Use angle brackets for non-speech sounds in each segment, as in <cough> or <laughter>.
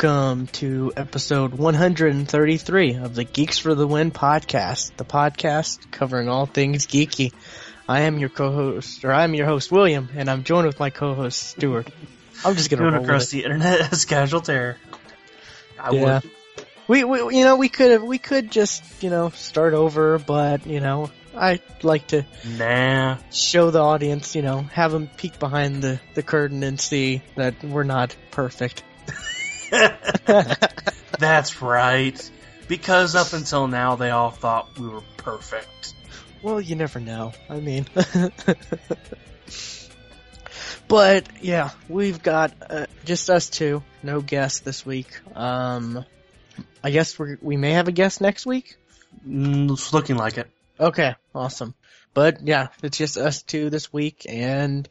Welcome to episode 133 of the Geeks for the Win podcast, the podcast covering all things geeky. I am your co-host, or I'm your host, William, and I'm joined with my co-host, Stuart. I'm just gonna roll across the internet <laughs> as casual terror. I Yeah. would. We, we, you know, we could have, we could just, you know, start over, but, you know, I like to Nah. show the audience, you know, have them peek behind the, the curtain and see that we're not perfect. <laughs> That's right. Because up until now, they all thought we were perfect. Well, you never know. I mean, <laughs> but yeah, we've got uh, just us two, no guest this week. Um, I guess we we may have a guest next week. Mm, It's looking like it. Okay, awesome. But yeah, it's just us two this week, and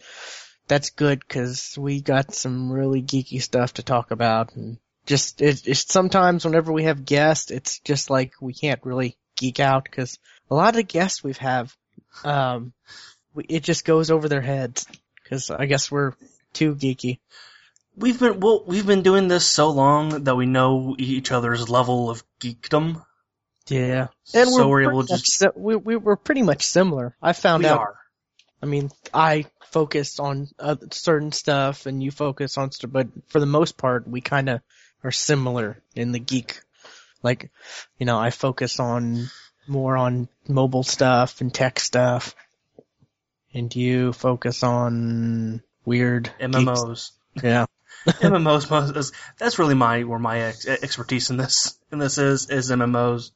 that's good because we got some really geeky stuff to talk about. And just it, it's sometimes whenever we have guests, it's just like we can't really geek out because a lot of the guests we've have, um, we, it just goes over their heads because I guess we're too geeky. We've been well, we've been doing this so long that we know each other's level of geekdom. Yeah, and so we're pretty able to just si- we we were pretty much similar. I found we out are. I mean, I focus on uh, certain stuff and you focus on stuff, but for the most part, we kind of are similar in the geek. Like, you know, I focus on more on mobile stuff and tech stuff. And you focus on weird MMOs. stuff. Yeah. <laughs> <laughs> MMOs. That's really my where my ex- expertise in this in this is is MMOs.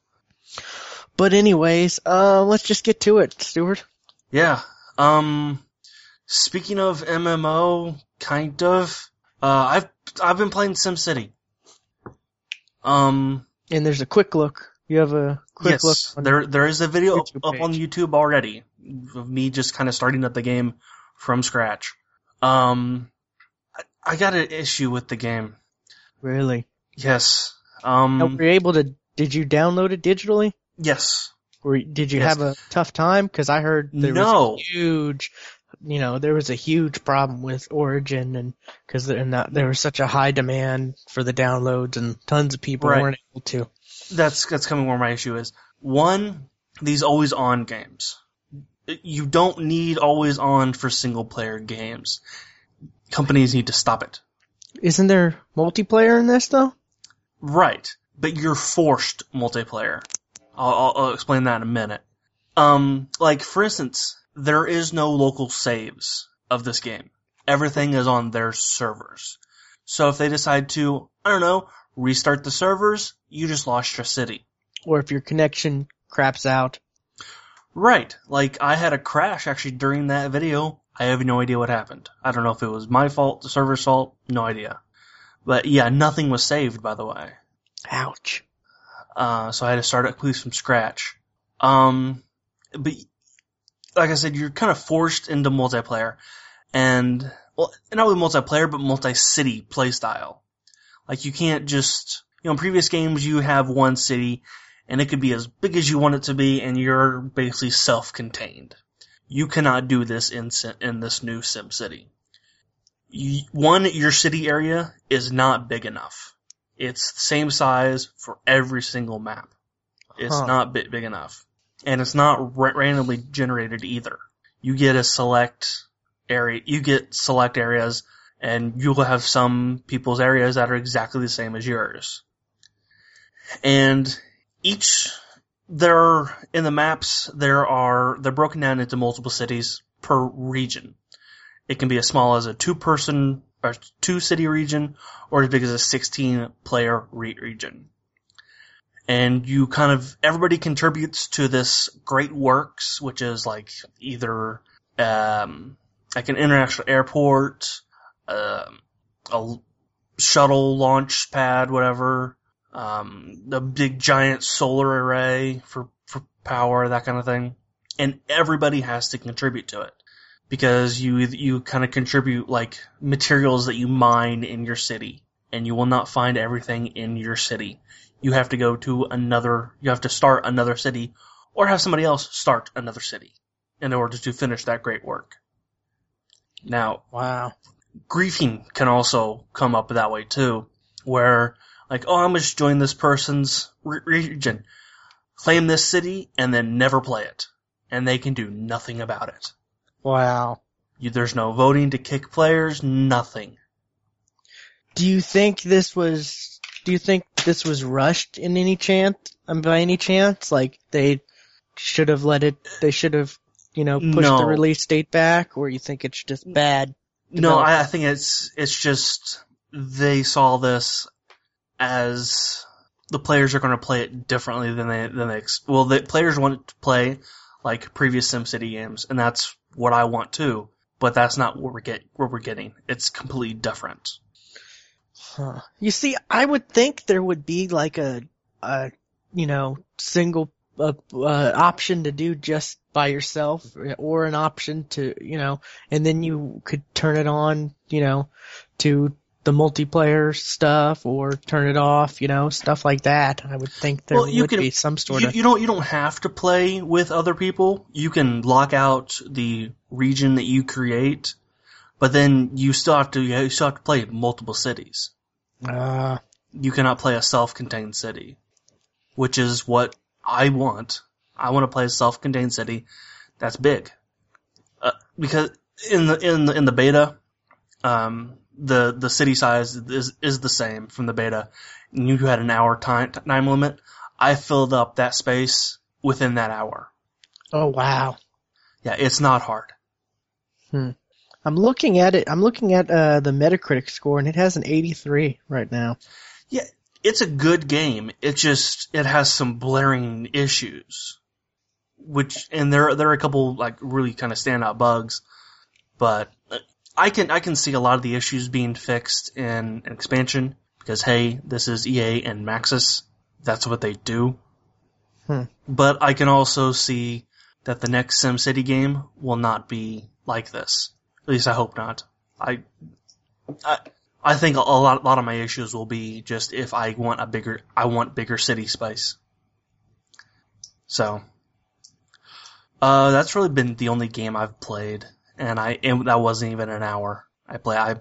But anyways, uh, let's just get to it, Stuart. Yeah. Um. Speaking of MMO, kind of. Uh, I've I've been playing SimCity. Um. And there's a quick look. You have a quick yes. look. on- there there is a video up, on. YouTube already of me just kind of starting up the game from scratch. Um. I, I got an issue with the game. Really? Yes. Now, Um. were you able to, did you download it digitally? Yes. Or did you Yes. have a tough time? Because I heard there No. was a huge, you know, there was a huge problem with Origin, and because there, there was such a high demand for the downloads, and tons of people Right. weren't able to. that's that's coming where my issue is. One, these always on games. You don't need always on for single player games. Companies need to stop it. Isn't there multiplayer in this though? Right, but you're forced multiplayer. I'll, I'll, explain that in a minute. Um, like for instance, there is no local saves of this game. Everything is on their servers. So if they decide to, I don't know, restart the servers, you just lost your city. Or if your connection craps out? Right. Like I had a crash actually during that video. I have no idea what happened. I don't know if it was my fault, the server's fault, no idea. But yeah, nothing was saved by the way. Ouch. Uh, so I had to start at completely from scratch. Um, but like I said, you're kind of forced into multiplayer, and well, not only multiplayer, but multi-city playstyle. Like you can't just, you know, in previous games you have one city, and it could be as big as you want it to be, and you're basically self-contained. You cannot do this in in this new Sim City. One, your city area is not big enough. It's the same size for every single map. It's Huh. not bit big enough, and it's not ra- randomly generated either. You get a select area. You get select areas, and you will have some people's areas that are exactly the same as yours. And each there in the maps there are they're broken down into multiple cities per region. It can be as small as a two person or two city region or as big as a 16 player re- region. And you kind of, everybody contributes to this great works, which is like either, um, like an international airport, um, a shuttle launch pad, whatever, um, the big giant solar array for, for power, that kind of thing. And everybody has to contribute to it because you you kind of contribute like materials that you mine in your city, and you will not find everything in your city. You have to go to another. You have to start another city, or have somebody else start another city in order to finish that great work. Now, Wow. griefing can also come up that way too. where like, oh, I'm gonna just join this person's re- region, claim this city, and then never play it, and they can do nothing about it. Wow. You, there's no voting to kick players, nothing. Do you think this was? Do you think this was rushed in any chance? Um, by any chance, like they should have let it? They should have, you know, pushed No. the release date back, or you think it's just bad? No. I, I think it's it's just they saw this as the players are going to play it differently than they than they well the players want to play like previous SimCity games, and that's what I want too. But that's not what we're get what we're getting. It's completely different. Huh. You see, I would think there would be like a, a you know, single uh, uh, option to do just by yourself, or an option to, you know, and then you could turn it on, you know, to the multiplayer stuff, or turn it off, you know, stuff like that. I would think there Well, you would can- be some sort You, of. you don't you don't have to play with other people. You can lock out the region that you create, but then you still have to you still have to play multiple cities. Uh, you cannot play a self-contained city, which is what I want. I want to play a self-contained city that's big, uh, because in the in the in the beta, um, the the city size is is the same from the beta. And you had an hour time time limit. I filled up that space within that hour. oh wow. Yeah, it's not hard. Hmm. I'm looking at it. I'm looking at uh, the Metacritic score, and it has an 83 right now. Yeah, it's a good game. It just it has some blaring issues, which and there there are a couple like really kind of standout bugs, but uh, I can I can see a lot of the issues being fixed in an expansion because hey, this is EA and Maxis, that's what they do. Hmm. But I can also see that the next SimCity game will not be like this. At least I hope not. I I, I think a lot, a lot of my issues will be just if I want a bigger, I want bigger city space. So, uh, that's really been the only game I've played, and I, and that wasn't even an hour. I play, I,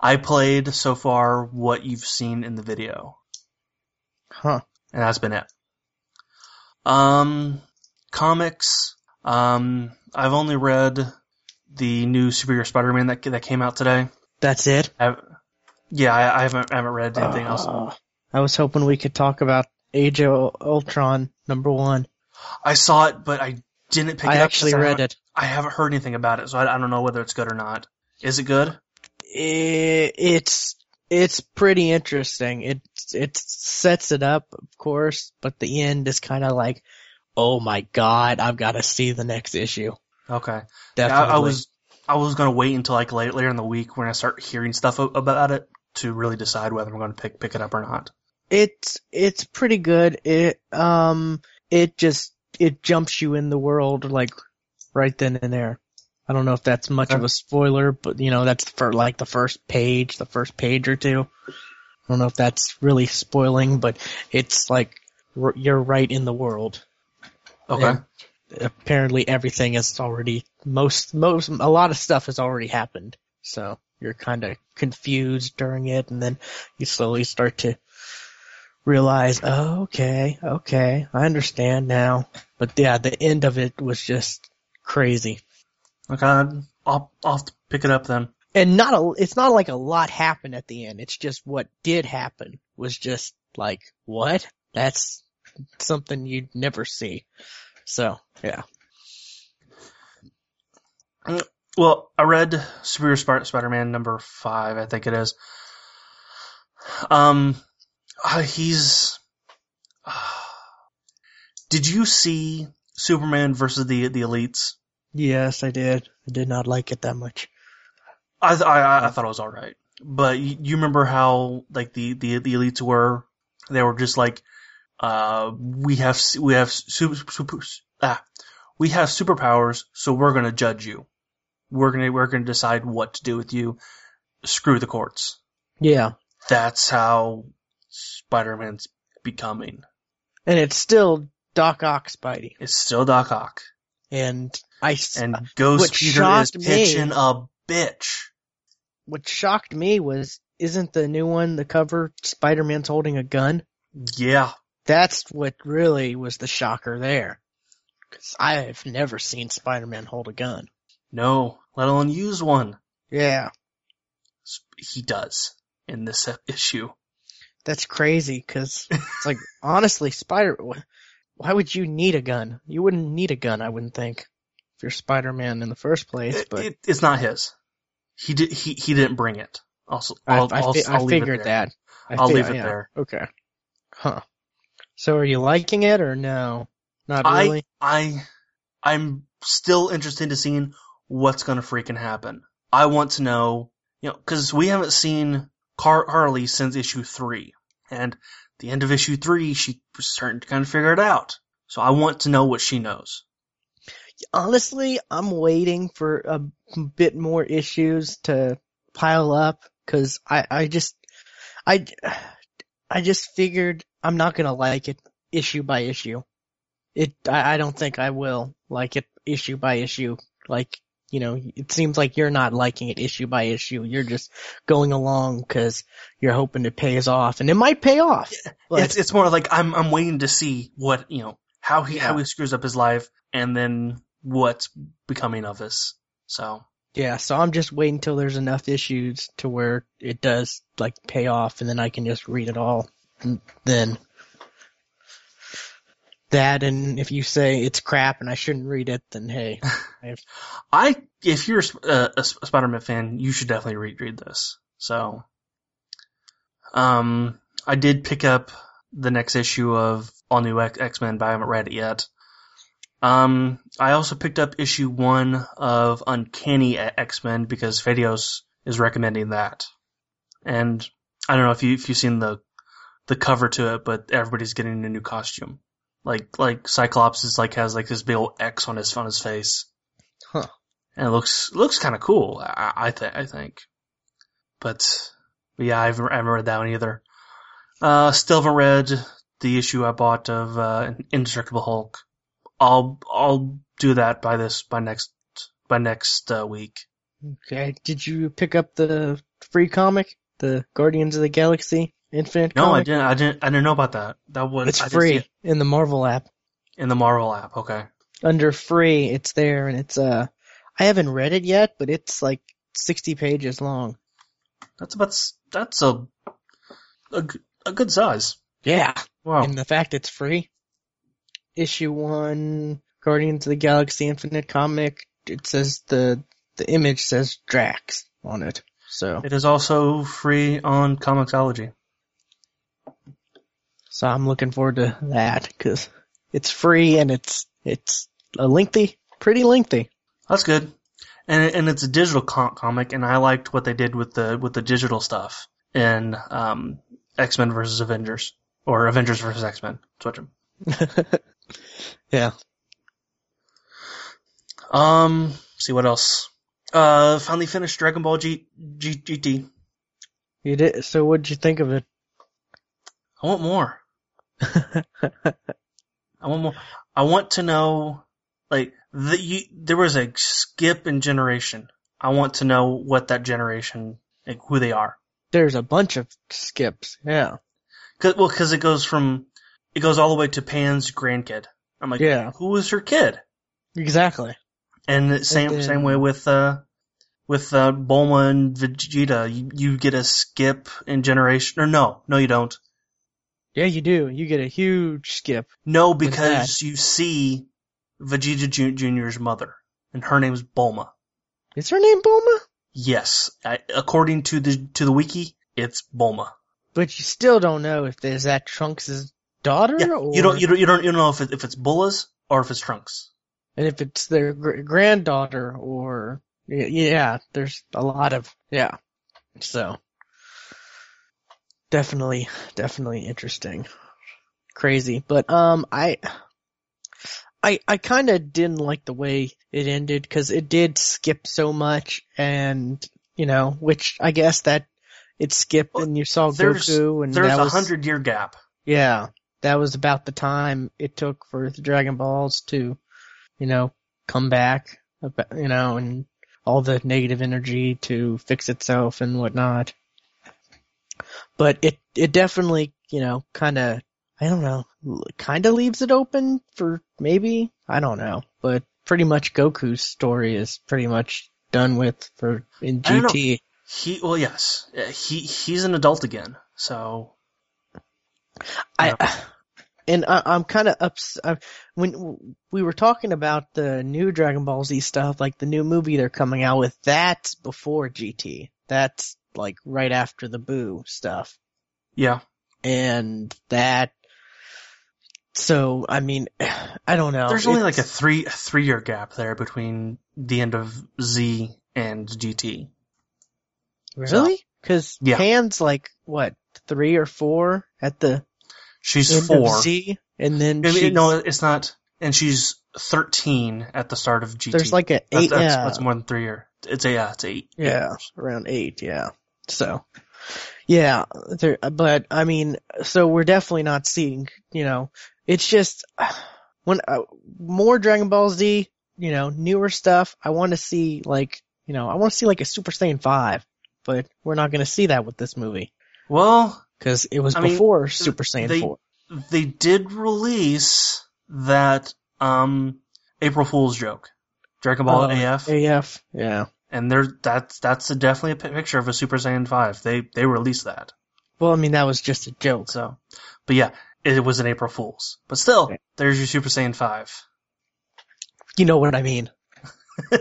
I played so far what you've seen in the video, Huh. and that's been it. Um, comics, um, I've only read the new Superior Spider-Man that, that came out today. That's it. I, yeah, I, I haven't, I haven't read anything else. Uh, I was hoping we could talk about Age of Ultron number one. I saw it, but I didn't pick I it up. actually 'cause I read haven't- it. I haven't heard anything about it, so I, I don't know whether it's good or not. Is it good? I it's it's pretty interesting. It it sets it up, of course, but the end is kind of like, oh my god, I've got to see the next issue. Okay. Yeah, Definitely. I, I was I was gonna wait until like late, later in the week when I start hearing stuff about it to really decide whether I'm gonna pick pick it up or not. it's it's pretty good. It um it just it jumps you in the world like right then and there. I don't know if that's much of a spoiler, but you know that's for like the first page, the first page or two. I don't know if that's really spoiling, but it's like r- you're right in the world. Okay. And apparently everything is already most most a lot of stuff has already happened. So you're kind of confused during it, and then you slowly start to realize, oh, okay, okay, I understand now. But yeah, the end of it was just crazy, Okay. I'll I'll have to pick it up then. and not a. It's not like a lot happened at the end. It's just what did happen was just like what? That's something you'd never see. So yeah. Well, I read Superior Spider-Man number five, I think it is. Um, uh, he's. did you see Superman versus the the Elites? Yes, I did. I did not like it that much. I th- I, I thought it was all right, but you, you remember how like the, the the elites were? They were just like, uh, we have we have super, super ah, we have superpowers, so we're gonna judge you. We're gonna we're gonna decide what to do with you. Screw the courts. Yeah. That's how Spider-Man's becoming. And it's still Doc Ock Spidey. It's still Doc Ock, And I, and Ghost Peter is me- pitching a bitch. what shocked me was isn't the new one the cover Spider-Man's holding a gun? Yeah. That's what really was the shocker there. Cause I have never seen Spider-Man hold a gun. No, let alone use one. Yeah, He does in this <laughs> issue. That's crazy cause it's like, <laughs> honestly, Spider, why would you need a gun? You wouldn't need a gun, I wouldn't think, if you're Spider-Man in the first place, but it- it's not his. He did. He he didn't bring it. Also, I, I'll, I, I'll, fi- I I'll it figured that. I I'll fi- leave it yeah, there. Okay. Huh. So are you liking it or no? Not I- really? I I'm still interested in seeing what's gonna freaking happen. I want to know, you know, because we haven't seen Car- Carlie since issue three, and at the end of issue three, she was starting to kind of figure it out. So I want to know what she knows. Honestly, I'm waiting for a bit more issues to pile up because I, I just, I, I just figured I'm not gonna like it issue by issue. It, I, I don't think I will like it issue by issue. Like, you know, it seems like you're not liking it issue by issue. You're just going along because you're hoping it pays off, and it might pay off. <laughs> It's it's more like I'm I'm waiting to see what you know how he how he screws up his life, and then what's becoming of us. So Yeah, so I'm just waiting until there's enough issues to where it does like pay off, and then I can just read it all. And then that, and if you say it's crap and I shouldn't read it, then hey, <laughs> I, if you're a, a Spider-Man fan, you should definitely read read this. So, um, I did pick up the next issue of All New X Men, but I haven't read it yet. Um, I also picked up issue one of Uncanny X Men because Fedios is recommending that, and I don't know if you if you've seen the the cover to it, but everybody's getting a new costume. Like like Cyclops is like has like this big old X on his on his face. Huh. And it looks looks kind of cool. I, I think I think. But, but yeah, I haven't, I haven't read that one either. Uh, still haven't read the issue I bought of uh, Indestructible Hulk. I'll I'll do that by this by next by next uh, week. okay. Did you pick up the free comic, the Guardians of the Galaxy Infinite No, I didn't. I didn't. I didn't know about that. That was It's I free in the Marvel app. in the Marvel app. Okay. Under free, it's there, and it's uh, I haven't read it yet, but it's like 60 pages long. That's about s- that's a good size. Yeah. Wow. And the fact it's free. Issue one, Guardians of the Galaxy Infinite comic. It says the the image says Drax on it. So It is also free on Comixology. so I'm looking forward to that because it's free and it's it's a lengthy, pretty lengthy. That's good. And and it's a digital com- comic, and I liked what they did with the with the digital stuff in um, X Men versus Avengers or Avengers versus X Men. Switch them. <laughs> yeah. Um, see what else. Uh, finally finished Dragon Ball G, G GT. You did. So what'd you think of it? I want more. <laughs> I want more. I want to know, like, the, you, there was a skip in generation. I want to know what that generation, like, who they are. There's a bunch of skips. Yeah. Cause, well, cause it goes from, it goes all the way to Pan's grandkid. I'm like, Yeah. who was her kid? Exactly. And the same, then- same way with, uh, with, uh, Bulma and Vegeta. You, you get a skip in generation, or no, no you don't. Yeah, you do. You get a huge skip. No, because you see Vegeta Jr.'s mother, and her name's Bulma. Is her name Bulma? Yes, I, according to the to the wiki, it's Bulma. But you still don't know if there's that Trunks' daughter Yeah, or you don't you don't you don't you don't know if it, if it's Bulla's or if it's Trunks. and if it's their gr- granddaughter or yeah, there's a lot of yeah. So definitely, definitely interesting, crazy. But um, I, I, I kind of didn't like the way it ended because it did skip so much, and you know, which I guess that it skipped Well, and you saw there's- Goku and There's that a was hundred year gap. yeah, that was about the time it took for the Dragon Balls to, you know, come back, you know, and all the negative energy to fix itself and whatnot. but it it definitely you know kind of I don't know kind of leaves it open for maybe I don't know, but pretty much Goku's story is pretty much done with for in know. GT. He well, yes, Uh, he he's an adult again. So I <sighs> and I, I'm kind of ups. I, when we were talking about the new Dragon Ball Z stuff, like the new movie they're coming out with, that's before GT. That's like right after the Boo stuff, yeah, and that. So I mean, <sighs> I don't know. there's only like a three a three year gap there between the end of Z and GT. really because Yeah. Pan's like what three or four at the She's end four. of Z, and then I mean, she's, no, it's not. And she's thirteen at the start of GT. there's like a that's, eight. that's, yeah, that's more than three year. It's a yeah, it's eight. eight Yeah, years. around eight, yeah. So, yeah, there, but I mean, so we're definitely not seeing, you know, it's just, <sighs> when, uh, more Dragon Ball Z, you know, newer stuff, I want to see, like, you know, I want to see like a Super Saiyan 5, but we're not going to see that with this movie, Well, cause it was I mean, before Super Saiyan they- 4. they did release that um April Fool's joke, Dragon Ball Uh, AF, AF, yeah. And there that's that's a, definitely a picture of a Super Saiyan five. They they released that. Well, I mean, that was just a joke. So, but yeah, it was an April Fool's. But still, Okay. there's your Super Saiyan five. You know what I mean. <laughs> <laughs>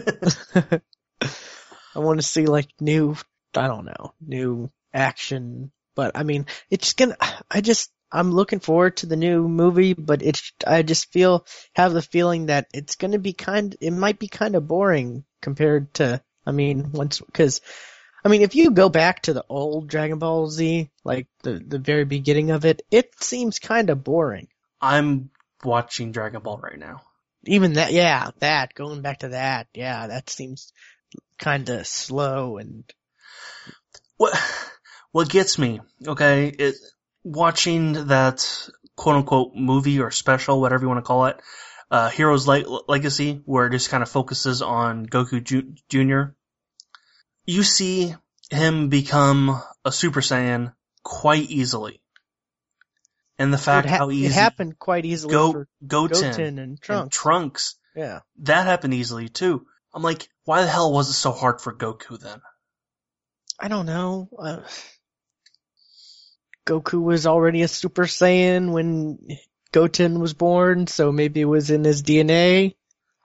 I want to see like new, I don't know, new action. But I mean, it's gonna. I just, I'm looking forward to the new movie, but it's. I just feel have the feeling that it's gonna be kind. It might be kind of boring compared to. I mean, once because. I mean, if you go back to the old Dragon Ball Z, like the the very beginning of it, it seems kind of boring. I'm watching Dragon Ball right now. Even that, yeah, that going back to that, yeah, that seems kind of slow and What what gets me, okay, it watching that quote unquote movie or special, whatever you want to call it, uh, Heroes Le- Legacy, where it just kind of focuses on Goku Ju- Jr. You see him become a Super Saiyan quite easily. And the fact ha- how easy it happened quite easily Go for Goten, Goten and and Trunks. Trunks, yeah, that happened easily too. I'm like, why the hell was it so hard for Goku then? I don't know. Uh, Goku was already a Super Saiyan when Goten was born, so maybe it was in his DNA.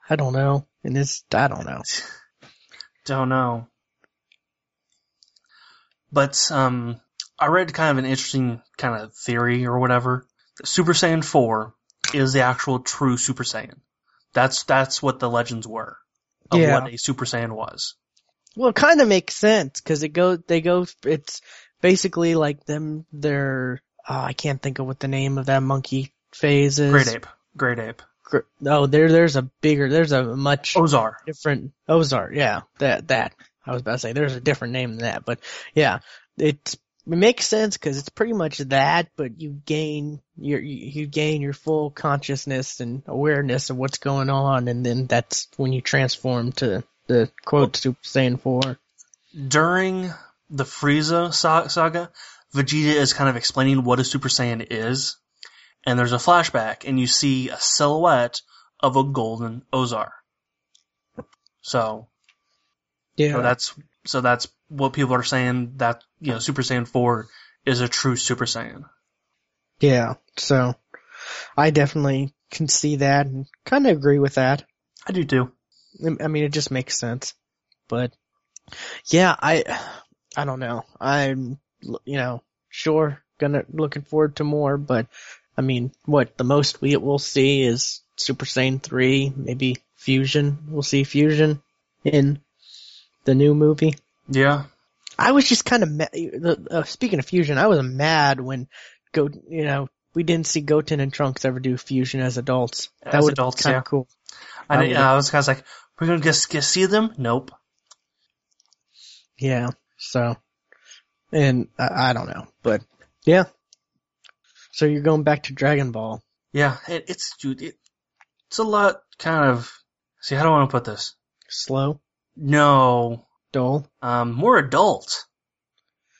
I don't know. In his, I don't know. <sighs> Don't know. But um, I read kind of an interesting kind of theory or whatever. Super Saiyan 4 is the actual true Super Saiyan. That's that's what the legends were of Yeah. what a Super Saiyan was. Well, it kind of makes sense because it go they go. It's basically like them. They're oh, I can't think of what the name of that monkey phase is. Great ape, great ape, Gr- No, there there's a bigger. There's a much Oozaru. different Ozark. Yeah, that that I was about to say. There's a different name than that, but yeah, it's it makes sense because it's pretty much that, but you gain your you you gain your full consciousness and awareness of what's going on, and then that's when you transform to the quote Super Saiyan four. During the Frieza saga, Vegeta is kind of explaining what a Super Saiyan is, and there's a flashback, and you see a silhouette of a golden Oozaru. So Yeah, So that's so that's what people are saying that you know Super Saiyan 4 is a true Super Saiyan. yeah. So I definitely can see that and kind of agree with that. I do too. I mean, it just makes sense. But yeah, I I don't know. I'm you know sure gonna looking forward to more, but I mean, what the most we will see is Super Saiyan three, maybe Fusion. We'll see Fusion in the new movie. Yeah. I was just kind of ma- uh, speaking of Fusion. I was mad when go you know we didn't see Goten and Trunks ever do Fusion as adults. that As would adults, kind yeah. of cool. I, I I was kind of like, we're gonna get, get see them? Nope. Yeah. So, and I, I don't know, but yeah. So you're going back to Dragon Ball. Yeah, it, it's dude, it, it's a lot kind of. See, how do I want to put this? Slow, No, dull. um, more adult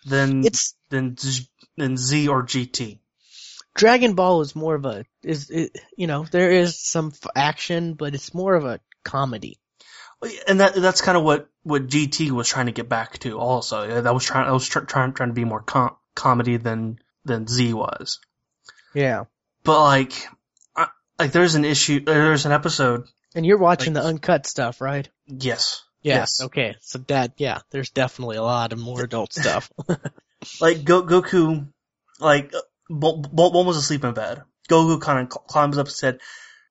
than It's than Z- than Z or GT. Dragon Ball is more of a is it, you know there is some f- action, but it's more of a comedy. And that that's kind of what what GT was trying to get back to. Also, that was trying that was tr- trying trying to be more com- comedy than than Z was. Yeah, But like, I, like there's an issue. There's an episode. and you're watching Like- the uncut stuff, right? Yes. Yeah. Yes. Okay. So that yeah, there's definitely a lot of more adult stuff. <laughs> <laughs> Like Go- Goku, like Bul- Bul- Bulma's asleep in bed. Goku kind of climbs up and said,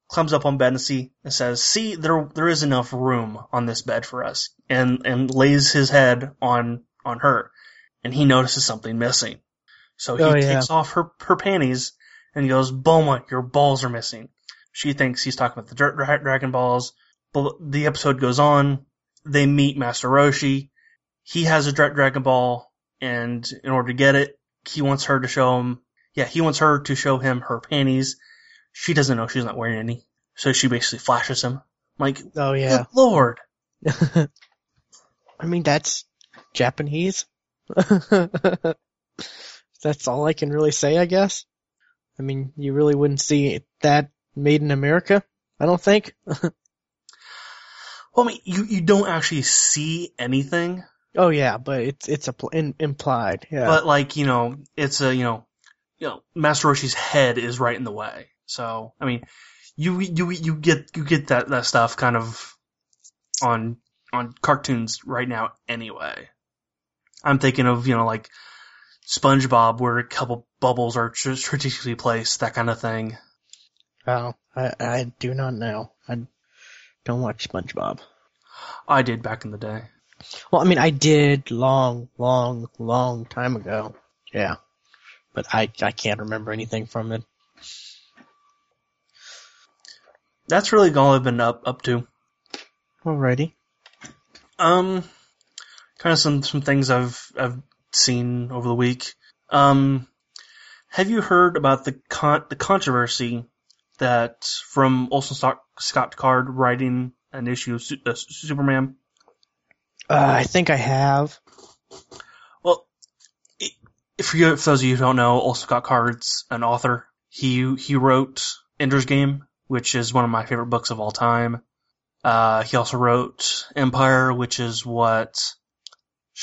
climbs up on bed and see and says, "See, there there is enough room on this bed for us," and and lays his head on on her, and he notices something missing. So he Oh, yeah. takes off her her panties and he goes, "Bulma, your balls are missing." She thinks he's talking about the dra- dra- Dragon Balls. But the episode goes on. They meet Master Roshi. He has a dra- Dragon Ball, and in order to get it, he wants her to show him. Yeah, he wants her to show him her panties. She doesn't know she's not wearing any, so she basically flashes him. Like, oh yeah. good lord! <laughs> I mean that's Japanese. <laughs> that's all I can really say, I guess. I mean, you really wouldn't see that made in America. I don't think. <laughs> Well, I mean, you you don't actually see anything, Oh yeah, but it's it's a pl- in, implied. Yeah. but like you know, it's a you know, you know, Master Roshi's head is right in the way. So I mean, you you you get you get that that stuff kind of on on cartoons right now anyway. I'm thinking of you know like SpongeBob where a couple bubbles are strategically placed, that kind of thing. oh, I I do not know. I don't watch SpongeBob. I did back in the day. Well, I mean, I did long, long, long time ago. Yeah, but I I can't remember anything from it. That's really all I've been up up to. Alrighty. Um, kind of some some things I've I've seen over the week. Um, have you heard about the con- the controversy that from Orson Scott, Scott Card writing an issue of Su- uh, Superman? Uh, I think I have. Well, i- for you, for those of you who don't know, Orson Scott Card's an author. He he wrote Ender's Game, which is one of my favorite books of all time. Uh, he also wrote Empire, which is what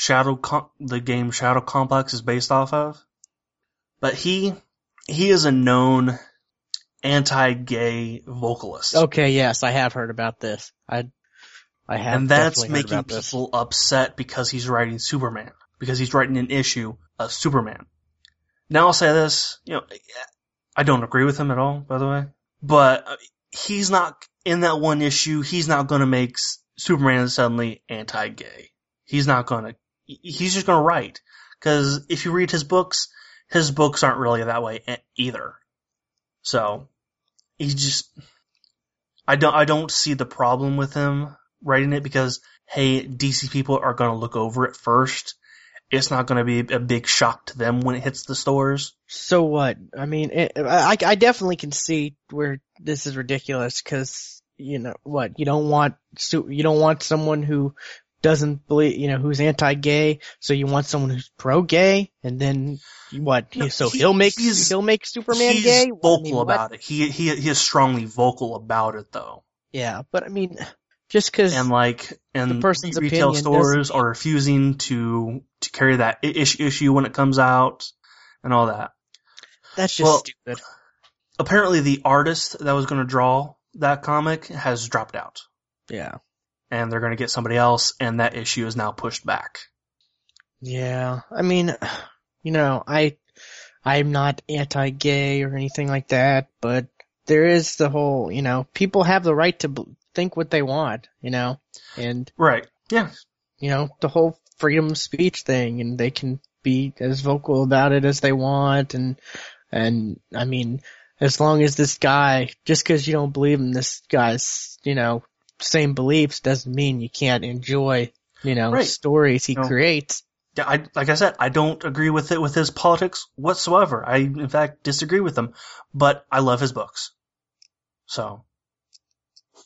the game Shadow Complex is based off of. But he he is a known anti-gay vocalist. Okay, yes, I have heard about this. I I have and that's making people upset because he's writing Superman because he's writing an issue of Superman. Now I'll say this, you know, I don't agree with him at all, by the way, but he's not in that one issue. He's not going to make Superman suddenly anti-gay. He's not going to. He's just going to write because if you read his books, his books aren't really that way either. So he just. I don't. I don't see the problem with him writing it because hey, DC people are going to look over it first. It's not going to be a big shock to them when it hits the stores. So what? I mean, it, I I definitely can see where this is ridiculous because you know what? You don't want you don't want someone who doesn't believe you know who's anti-gay. So you want someone who's pro-gay, and then what? No, so he- he'll make he'll make Superman He's gay. vocal I mean, about it. He he he is strongly vocal about it though. Yeah, but I mean, just because And like, and The person's retail stores are refusing to to carry that issue when it comes out and all that. that's just well- stupid. Apparently, the artist that was going to draw that comic has dropped out, Yeah. And they're going to get somebody else, and that issue is now pushed back. Yeah, I mean, <sighs> you know, I, I'm not anti-gay or anything like that, but there is the whole, you know, people have the right to b- think what they want, you know, and, Right? Yeah. you know, the whole freedom of speech thing, and they can be as vocal about it as they want, and, and, I mean, as long as this guy, just cause you don't believe in this guy's, you know, same beliefs doesn't mean you can't enjoy, you know, Right. stories he creates. Yeah, I like I said, I don't agree with it with his politics whatsoever. I in fact disagree with him, but I love his books. So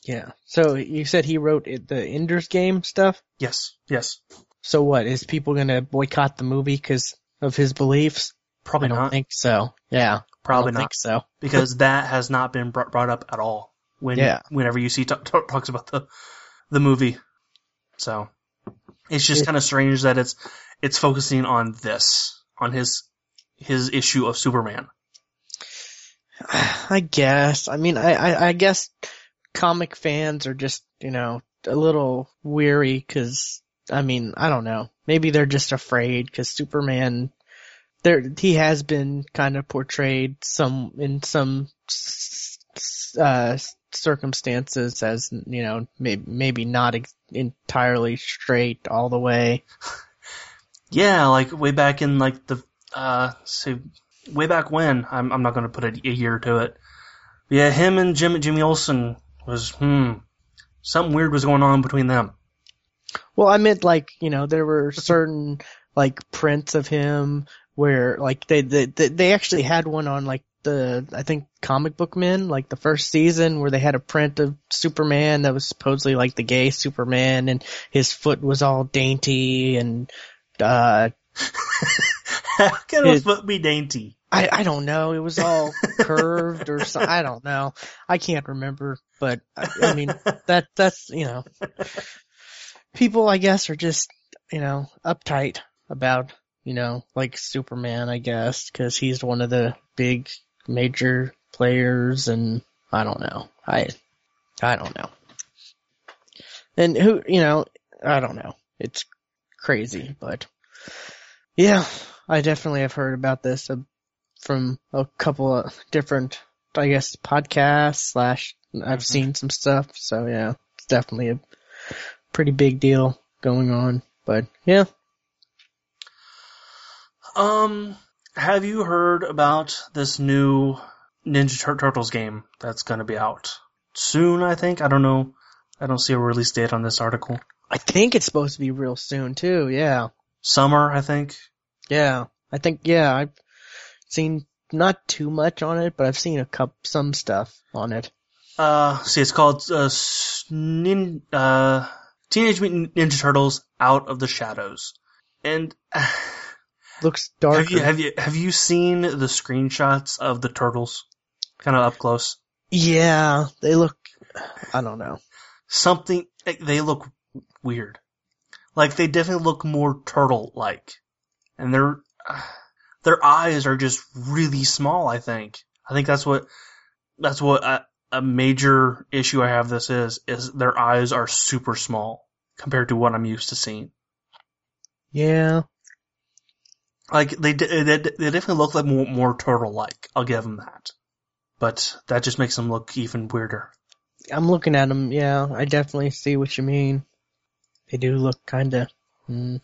Yeah. So you said he wrote the Ender's Game stuff. yes, yes. So what is people gonna boycott the movie because of his beliefs? Probably I don't not. think so. Yeah, Probably I don't not think so. <laughs> because that has not been brought up at all. When Yeah. whenever you see t- <laughs> t- talks about the the movie, so it's just It- kind of strange that it's it's focusing on this on his his issue of Superman. <sighs> I guess. I mean, I, I, I guess comic fans are just, you know, a little weary because, I mean, I don't know. Maybe they're just afraid because Superman, there, he has been kind of portrayed some, in some, s- s- uh, circumstances as, you know, maybe, maybe not ex- entirely straight all the way. <laughs> Yeah, like way back in like the uh say way back when I'm I'm not going to put a, a year to it. Yeah, him and Jim Jimmy Olsen was hmm something weird was going on between them. Well, I meant like, you know, there were certain like prints of him where like they they they actually had one on like the I think comic book men like the first season where they had a print of Superman that was supposedly like the gay Superman and his foot was all dainty and uh <laughs> How can his foot be dainty? I I don't know it was all <laughs> curved or something I don't know I can't remember but I, I mean that that's you know people I guess are just you know uptight about you know like Superman I guess because he's one of the big major players and I don't know I I don't know and who you know I don't know it's crazy but yeah I definitely have heard about this uh, from a couple of different I guess podcasts slash I've Mhm. seen some stuff so yeah it's definitely a pretty big deal going on. But yeah, Um, have you heard about this new Ninja Tur- Turtles game that's going to be out soon? I think I don't know. I don't see a release date on this article. I think it's supposed to be real soon too. Yeah, Summer, I think. yeah. I think yeah. I've seen not too much on it, but I've seen a cup some stuff on it. Uh, see, it's called uh, Nin- uh, Teenage Mutant Ninja Turtles: Out of the Shadows. And <sighs> Looks dark. have you have you have you seen the screenshots of the turtles, kind of up close? yeah, they look. I don't know. Something eh, they look weird. Like they definitely look more turtle-like, and their <sighs> their eyes are just really small. I think. I think that's what that's what a, a major issue I have. This is is their eyes are super small compared to what I'm used to seeing. Yeah, Like they d- they, they definitely look like more, more turtle-like. I'll give them that, but that just makes them look even weirder. I'm looking at them. Yeah, I definitely see what you mean. They do look kind of. Mm.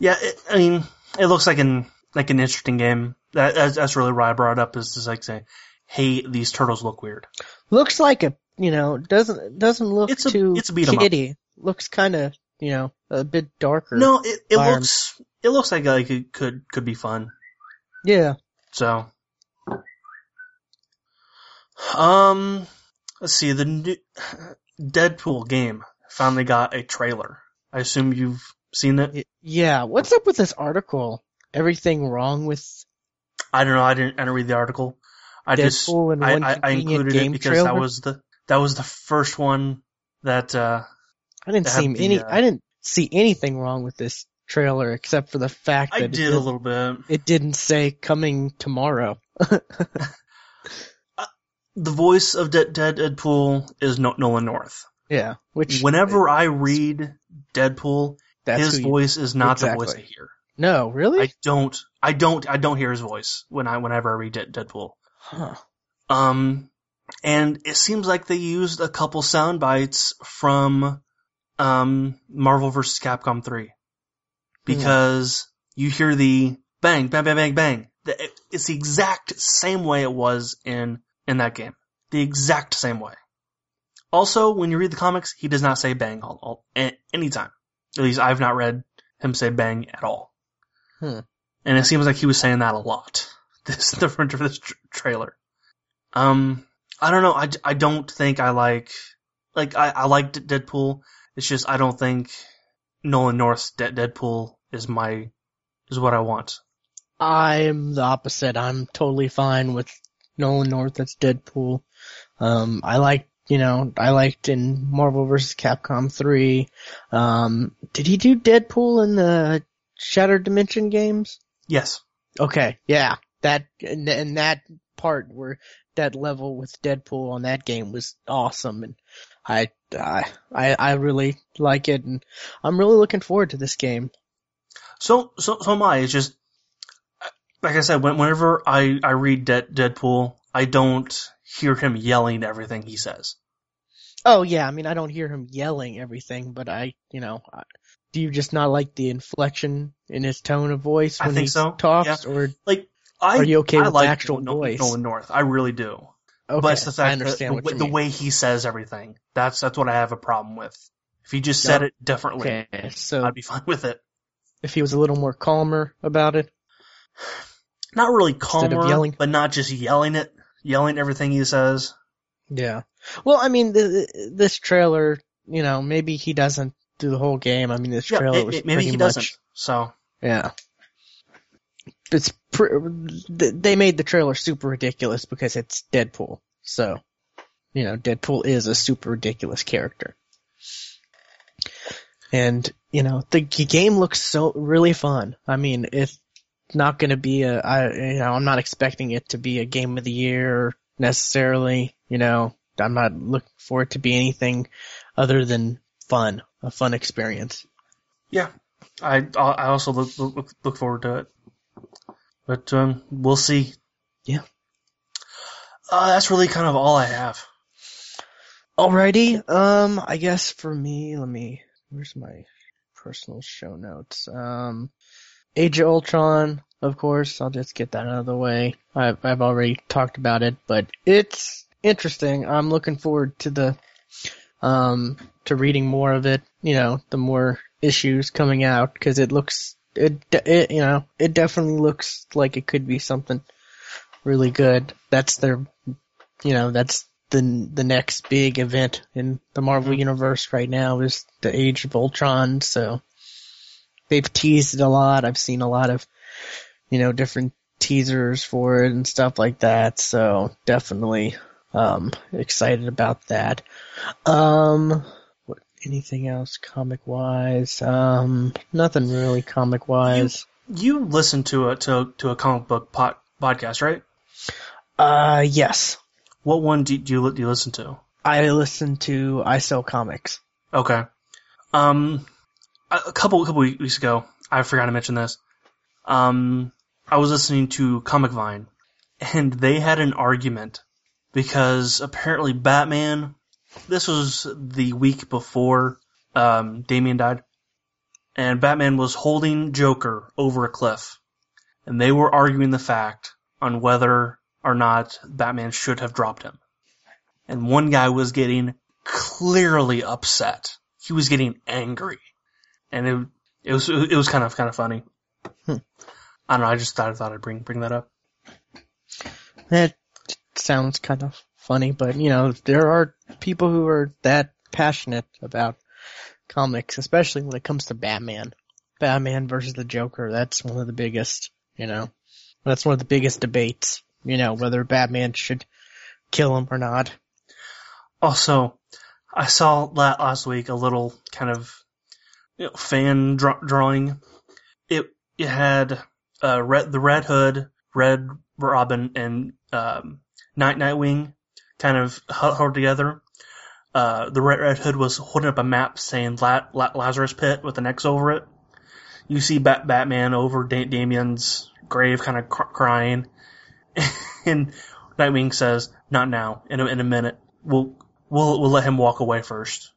Yeah, it, I mean, it looks like an like an interesting game. That that's, that's really why I brought it up is just like saying, hey, these turtles look weird. Looks like a you know doesn't doesn't look It's a- too it's a beat 'em up. Looks kind of you know a bit darker. No, it, it looks it looks like like it could could be fun. Yeah. So, um, let's see. The new Deadpool game finally got a trailer. I assume you've seen it. Yeah. What's up with this article? Everything wrong with I don't know. I didn't. I didn't read the article. I just Deadpool and I, I, I included it because trailer? that was the that was the first one that uh I didn't see any. uh, I didn't see anything wrong with this trailer except for the fact I that did it, a little bit. it didn't say coming tomorrow. <laughs> The voice of De- Dead Deadpool is no- Nolan North. Yeah. Which Whenever I read Deadpool, his who you- voice is not the voice I hear. No, really? I don't. I don't. I don't hear his voice when I whenever I read De- Deadpool. huh. Um, and it seems like they used a couple sound bites from um Marvel vs. Capcom 3 because you hear the bang, bang, bang, bang, bang. It's the exact same way it was in in that game. The exact same way. Also, when you read the comics, he does not say bang all, all a- anytime. At least I've not read him say bang at all. Hmm. And it seems like he was saying that a lot. <laughs> This the front of this tr- trailer. Um, I don't know. I, I don't think I like like I I like D- Deadpool. It's just I don't think Nolan North's De- Deadpool is my is what I want. I'm the opposite. I'm totally fine with Nolan North as Deadpool. Um, I like, you know, I liked in Marvel vs. Capcom 3. Um, did he do Deadpool in the Shattered Dimension games? Yes. Okay, yeah, that and, and that part where that level with Deadpool on that game was awesome, and I I I, I really like it, and I'm really looking forward to this game. So so so am I. It's just like I said. Whenever I I read De- Deadpool, I don't hear him yelling everything he says. Oh yeah, I mean I don't hear him yelling everything, but I you know. I, do you just not like the inflection in his tone of voice when he so, talks, or Like I Are you okay I with the like actual Nolan, voice? Nolan North. I really do. Okay, but it's the I understand that what the, the way he says everything. That's that's what I have a problem with. If he just said Yep. it differently, Okay, so I'd be fine with it. if he was a little more calmer about it, <sighs> Not really calmer, yelling? but not just yelling it, yelling everything he says. yeah. Well, I mean, this trailer, you know, maybe he doesn't do the whole game. I mean, this Yeah, trailer it- was it- maybe pretty he much, doesn't. So yeah. It's pr- they made the trailer super ridiculous because it's Deadpool. So, you know, Deadpool is a super ridiculous character. And, you know, the game looks so really fun. I mean, it's not going to be a, I, you know, I'm not expecting it to be a game of the year necessarily, you know, I'm not looking for it to be anything other than fun, a fun experience. yeah, I I also look look, look forward to it. But um, we'll see. Yeah. Uh, that's really kind of all I have. Alrighty, um, I guess for me, let me, where's my personal show notes? Um, Age of Ultron, of course, I'll just get that out of the way. I've, I've already talked about it, but it's interesting. I'm looking forward to the, um, to reading more of it, you know, the more issues coming out, cause it looks, it, it, you know, it definitely looks like it could be something really good. That's their, you know, that's the the next big event in the Marvel Mhm. universe right now is the Age of Ultron. So they've teased it a lot. I've seen a lot of you know different teasers for it and stuff like that. So definitely um excited about that. Um anything else comic wise? Um nothing really comic wise. You listen to a to to a comic book pod, podcast, right? Uh yes. What one do, do you do you listen to? I listen to I Sell Comics. Okay. Um, a a couple a couple weeks ago, I forgot to mention this. Um, I was listening to Comic Vine, and they had an argument because apparently Batman. This was the week before um, Damian died, and Batman was holding Joker over a cliff, and they were arguing the fact on whether or not Batman should have dropped him. And one guy was getting clearly upset. He was getting angry, and it it was it was kind of kind of funny. Hmm. I don't know. I just thought I thought I'd bring bring that up. That sounds kind of funny, but you know, there are people who are that passionate about comics, especially when it comes to Batman. Batman versus the Joker, that's one of the biggest, you know, that's one of the biggest debates, you know, whether Batman should kill him or not. Also, I saw la- last week a little kind of you know, fan draw- drawing. It it had uh, red the Red Hood, Red Robin, and um, Night Nightwing kind of huddled together. Uh, the Red, Red Hood was holding up a map saying La- La- Lazarus Pit with an X over it. You see Bat- Batman over da- Damian's grave, kind of cr- crying, <laughs> and Nightwing says, "Not now. In a, in a minute. We'll we'll we'll let him walk away first.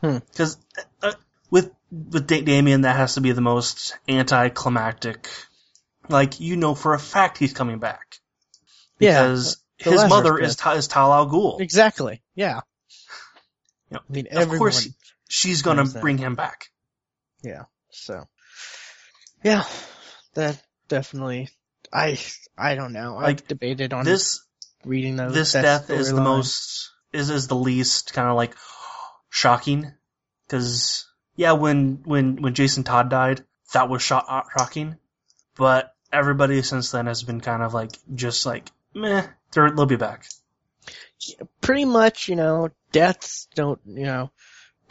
Hmm. Because uh, with with da- Damian, that has to be the most anticlimactic. Like you know for a fact he's coming back Yeah, because his Lazarus mother Pit. is Ta- is Talia al Ghul. Exactly. Yeah. Yep. I mean, Of course, she's gonna that. bring him back. Yeah. So. Yeah, that definitely. I I don't know. I've Like, debated on This reading those. this death is the most is is the least kind of like shocking because yeah when when when Jason Todd died that was sho- uh, shocking but everybody since then has been kind of like just like meh. They're, they'll be back. pretty much, you know, deaths don't, you know,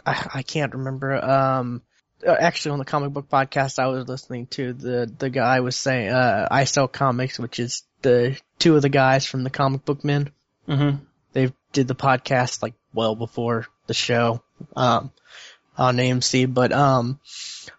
I, I can't remember. Um, uh, actually, on the comic book podcast I was listening to, the the guy was saying, uh, I sell comics, which is the two of the guys from the Comic Book Men. Mm-hmm. They did the podcast like well before the show, um, on AMC. But um,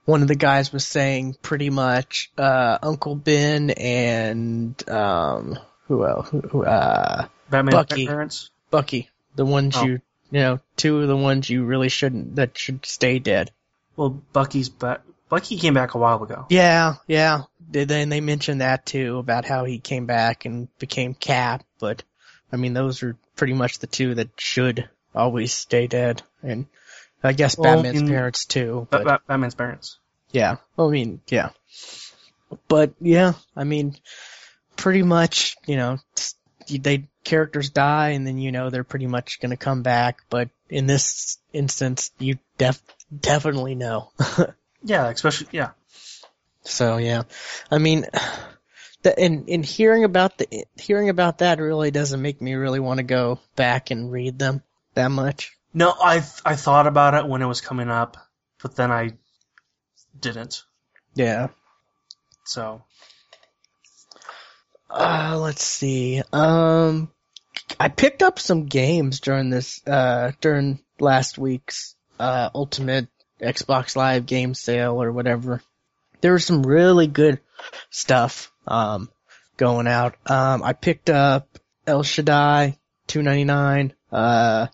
one of the guys was saying pretty much, uh, Uncle Ben and um, who else? Who, uh, Batman Bucky. parents. Bucky, the ones Oh. you, you know, two of the ones you really shouldn't, that should stay dead. Well, Bucky's back. Bucky came back a while ago. Yeah, yeah. They- Then they mentioned that too about how he came back and became Cap, but I mean those are pretty much the two that should always stay dead, and I guess Well, Batman's in- parents too. But Ba- Batman's parents. yeah, I mean yeah, but yeah, I mean pretty much you know they characters die and then you know they're pretty much gonna come back, but in this instance you def definitely know. <laughs> Yeah, especially yeah. So yeah, I mean, the, and in hearing about the hearing about that really doesn't make me really want to go back and read them that much. No, I I thought about it when it was coming up, but then I didn't. Yeah. So Uh, let's see. Um, I picked up some games during this uh during last week's uh Ultimate Xbox Live game sale or whatever. There was some really good stuff um going out. Um, I picked up El Shaddai, two ninety nine. Uh,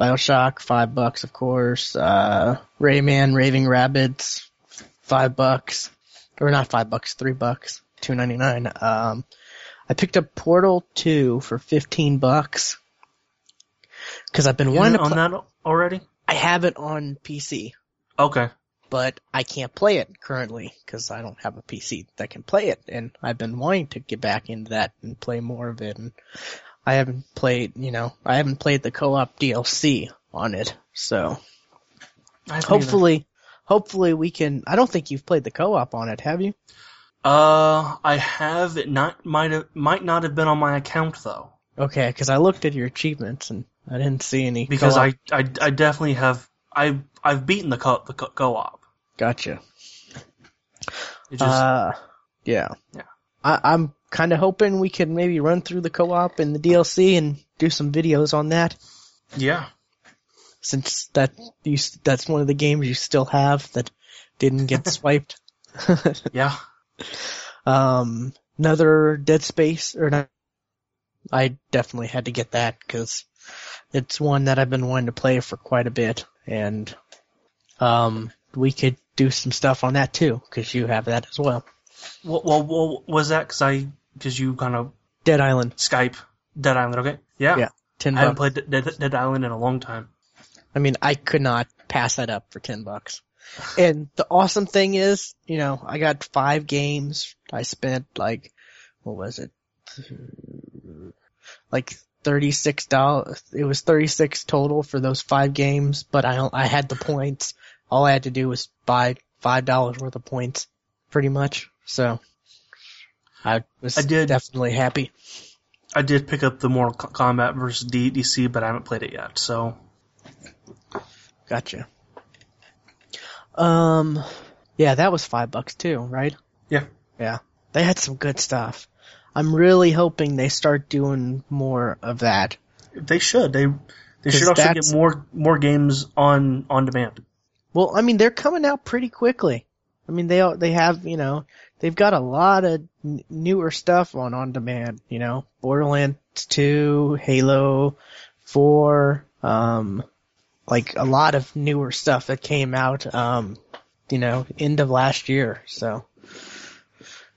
Bioshock, five bucks, of course. Uh, Rayman, Raving Rabbids five bucks, or not five bucks, three bucks, two ninety nine. Um, I picked up Portal two for fifteen bucks because I've been you wanting to. on Pl- that already? I have it on PC, Okay. but I can't play it currently because I don't have a PC that can play it, and I've been wanting to get back into that and play more of it. And I haven't played, you know, I haven't played the co-op DLC on it, so hopefully, hopefully we can. I don't think you've played the co-op on it, have you? Uh, I have it. Not might have might not have been on my account though, Okay, because I looked at your achievements and I didn't see any. because co-op. I, I I definitely have. I I've beaten the co the co- co-op. gotcha. It just uh, yeah. Yeah. I, I'm kind of hoping we can maybe run through the co-op and the DLC and do some videos on that, yeah. since that you that's one of the games you still have that didn't get <laughs> swiped. <laughs> Yeah. Um, another Dead Space or not? I definitely had to get that because it's one that I've been wanting to play for quite a bit, and um, we could do some stuff on that too because you have that as well. Well, well, well was that because I because you kind of Dead Island, Skype Dead Island? Okay. Yeah. Yeah. ten I haven't bucks. played Dead, Dead, Dead Island in a long time. I mean, I could not pass that up for 10 bucks. And the awesome thing is, you know, I got five games. I spent like, what was it? Like $36. It was 36 total for those five games, but I, I had the points. All I had to do was buy $5 worth of points, pretty much. So, I was I did- definitely happy. I did pick up the Mortal Kombat versus DDC, but I haven't played it yet. So Gotcha. Um, yeah, that was five bucks too, right? Yeah. Yeah. They had some good stuff. I'm really hoping they start doing more of that. they should. They they should also get more more games on on demand. Well, I mean, they're coming out pretty quickly. I mean, they they have, you know, they've got a lot of n- newer stuff on on demand. You know, Borderlands 2, Halo 4, um, like a lot of newer stuff that came out, um, you know, end of last year. So,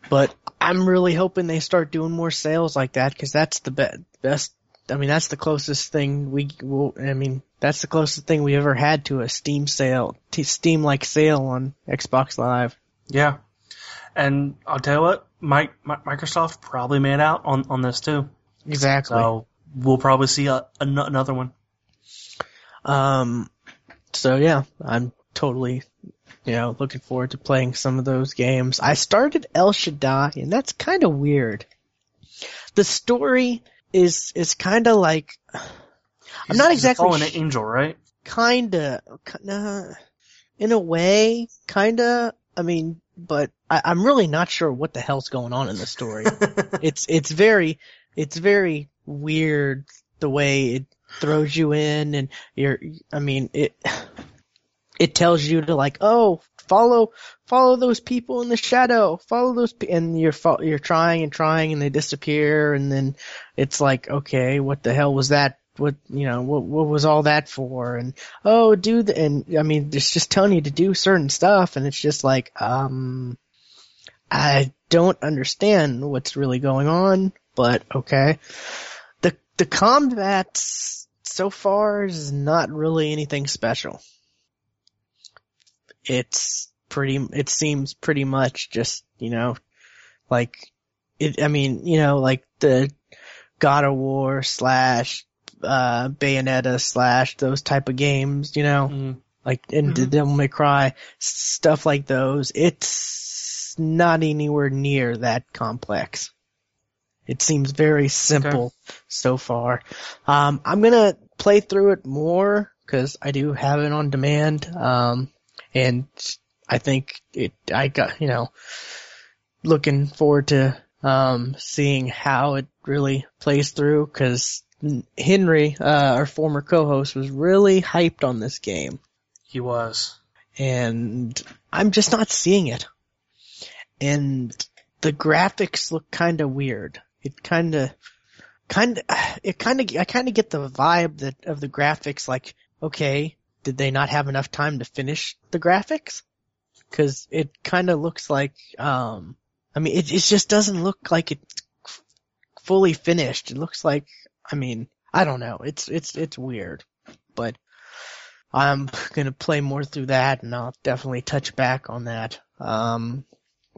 but I'm really hoping they start doing more sales like that because that's the be- best. I mean, that's the closest thing we will. I mean, that's the closest thing we ever had to a Steam sale, Steam like sale on Xbox Live. Yeah, and I'll tell you what, Mike, Microsoft probably made out on on this too. Exactly. So we'll probably see a, an- another one. Um, so yeah, I'm totally you know, looking forward to playing some of those games. I started El Shaddai, and that's kind of weird. The story is is kind of like I'm not He's a exactly fallen sh- angel, right? kinda, kinda, in a way, kinda. I mean, but I, I'm really not sure what the hell's going on in the story. <laughs> it's it's very it's very weird the way it throws you in and you're I mean it it tells you to like oh follow follow those people in the shadow. Follow those pe-, and you're you're trying and trying and they disappear and then it's like okay what the hell was that what you know what what was all that for? And oh do the and I mean it's just telling you to do certain stuff and it's just like um I don't understand what's really going on but okay. The the combat so far is not really anything special it's pretty it seems pretty much just you know like it I mean you know like the God of War slash uh Bayonetta slash those type of games you know Mm. like in the Mhm. Devil May Cry stuff like those it's not anywhere near that complex it seems very simple so far. Um I'm gonna play through it more because I do have it on demand um and I think it I got you know looking forward to um seeing how it really plays through because Henry uh our former co-host was really hyped on this game. He was. and I'm just not seeing it. And the graphics look kind of weird it kind of kind of it kind of I kind of get the vibe that of the graphics like okay did they not have enough time to finish the graphics? Because it kind of looks like um I mean it it just doesn't look like it's fully finished. It looks like I mean I don't know. It's it's it's weird. But I'm <laughs> gonna play more through that and I'll definitely touch back on that. Um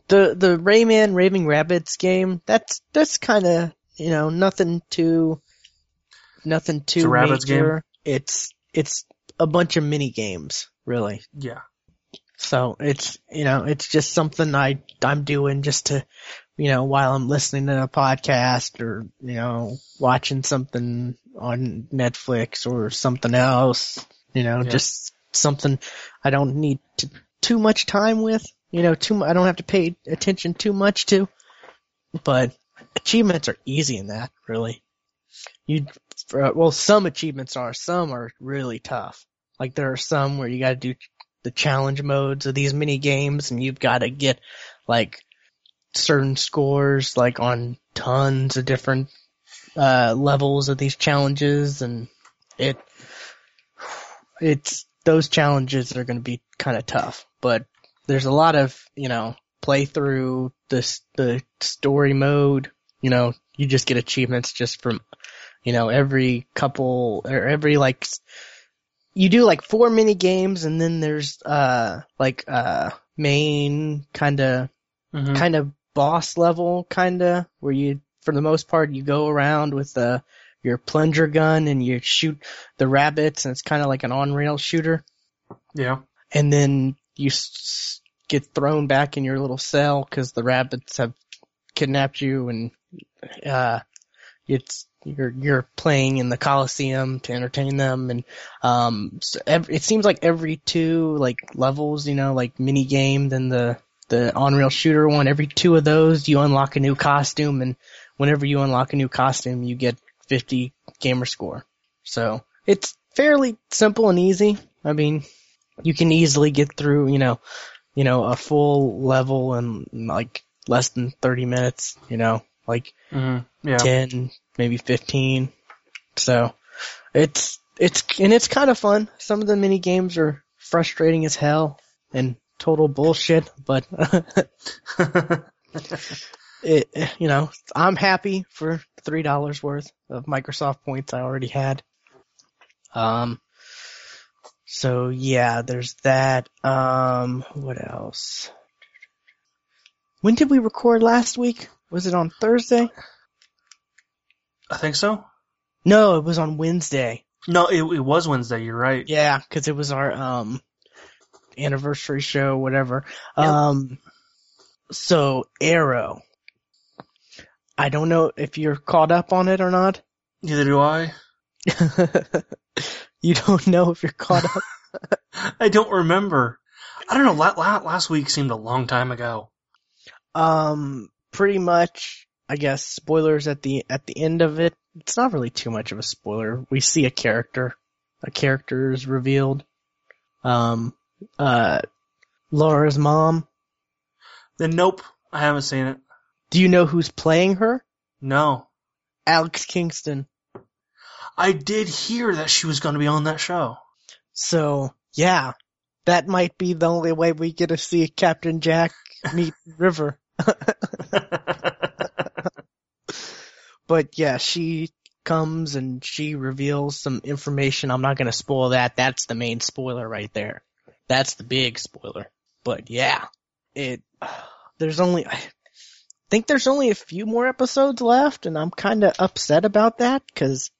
the the Rayman Raving Rabbids game that's that's kind of you know nothing too nothing too a Rabbids game? major it's it's a bunch of mini games really Yeah. so it's you know it's just something I I'm doing just to you know while I'm listening to a podcast or you know watching something on Netflix or something else you know Yeah. just something I don't need to, too much time with you know too I don't have to pay attention too much to but achievements are easy in that really. You for, well some achievements are some are really tough. Like there are some where you got to do the challenge modes of these mini games and you've got to get like certain scores like on tons of different uh levels of these challenges and it <sighs> it's those challenges are going to be kind of tough but there's a lot of you know play through this the story mode you know you just get achievements just from you know every couple or every like you do like four mini games and then there's uh like uh main kind of Mhm. kind of boss level kind of where you for the most part you go around with uh your plunger gun and you shoot the rabbits and it's kind of like an on rail shooter Yeah. and then you s- get thrown back in your little cell because the rabbits have kidnapped you and uh it's you're you're playing in the coliseum to entertain them and um so ev it seems like every two like levels you know like mini game then the the on rail shooter one every two of those you unlock a new costume and whenever you unlock a new costume you get 50 gamer score. So it's fairly simple and easy. I mean you can easily get through, you know, you know, a full level in like less than 30 minutes, you know, like Mhm. Yeah. 10, maybe 15. So it's, it's, and it's kind of fun. Some of the mini games are frustrating as hell and total bullshit, but <laughs> it, you know, I'm happy for $3 worth of Microsoft points I already had. Um, so yeah, there's that. Um, what else? When did we record last week? Was it on Thursday? I think so. No, it was on Wednesday. No, it, it was Wednesday. You're right. Yeah, because it was our um anniversary show, whatever. Yep. Um, so Arrow. I don't know if you're caught up on it or not. Neither do I. <laughs> <laughs> you don't know if you're caught up. <laughs> I don't remember. I don't know. La- la- last week seemed a long time ago. Um, pretty much, I guess spoilers at the at the end of it. It's not really too much of a spoiler. We see a character. A character is revealed. Um, uh, Laurel's mom. Then nope, I haven't seen it. Do you know who's playing her? No. Alex Kingston. I did hear that she was going to be on that show. So yeah, that might be the only way we get to see Captain Jack meet <laughs> River. <laughs> But yeah, she comes and she reveals some information. I'm not gonna spoil that. That's the main spoiler right there. That's the big spoiler. But yeah, it, <sighs> there's only, I think there's only a few more episodes left and I'm kinda upset about that cause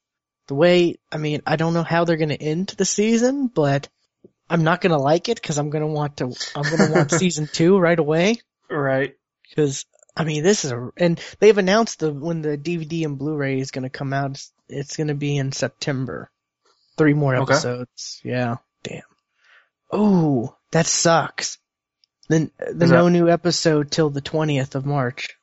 the way, I mean, I don't know how they're gonna end the season, but I'm not gonna like it cause I'm gonna want to, I'm gonna want <laughs> season two right away. right. Cause, I mean, this is a, and they've announced the, when the DVD and Blu-ray is gonna come out, it's, it's gonna be in September. Three more Okay. episodes. Yeah. Damn. Oh, that sucks. Then, uh, the no that- new episode till the 20th of March.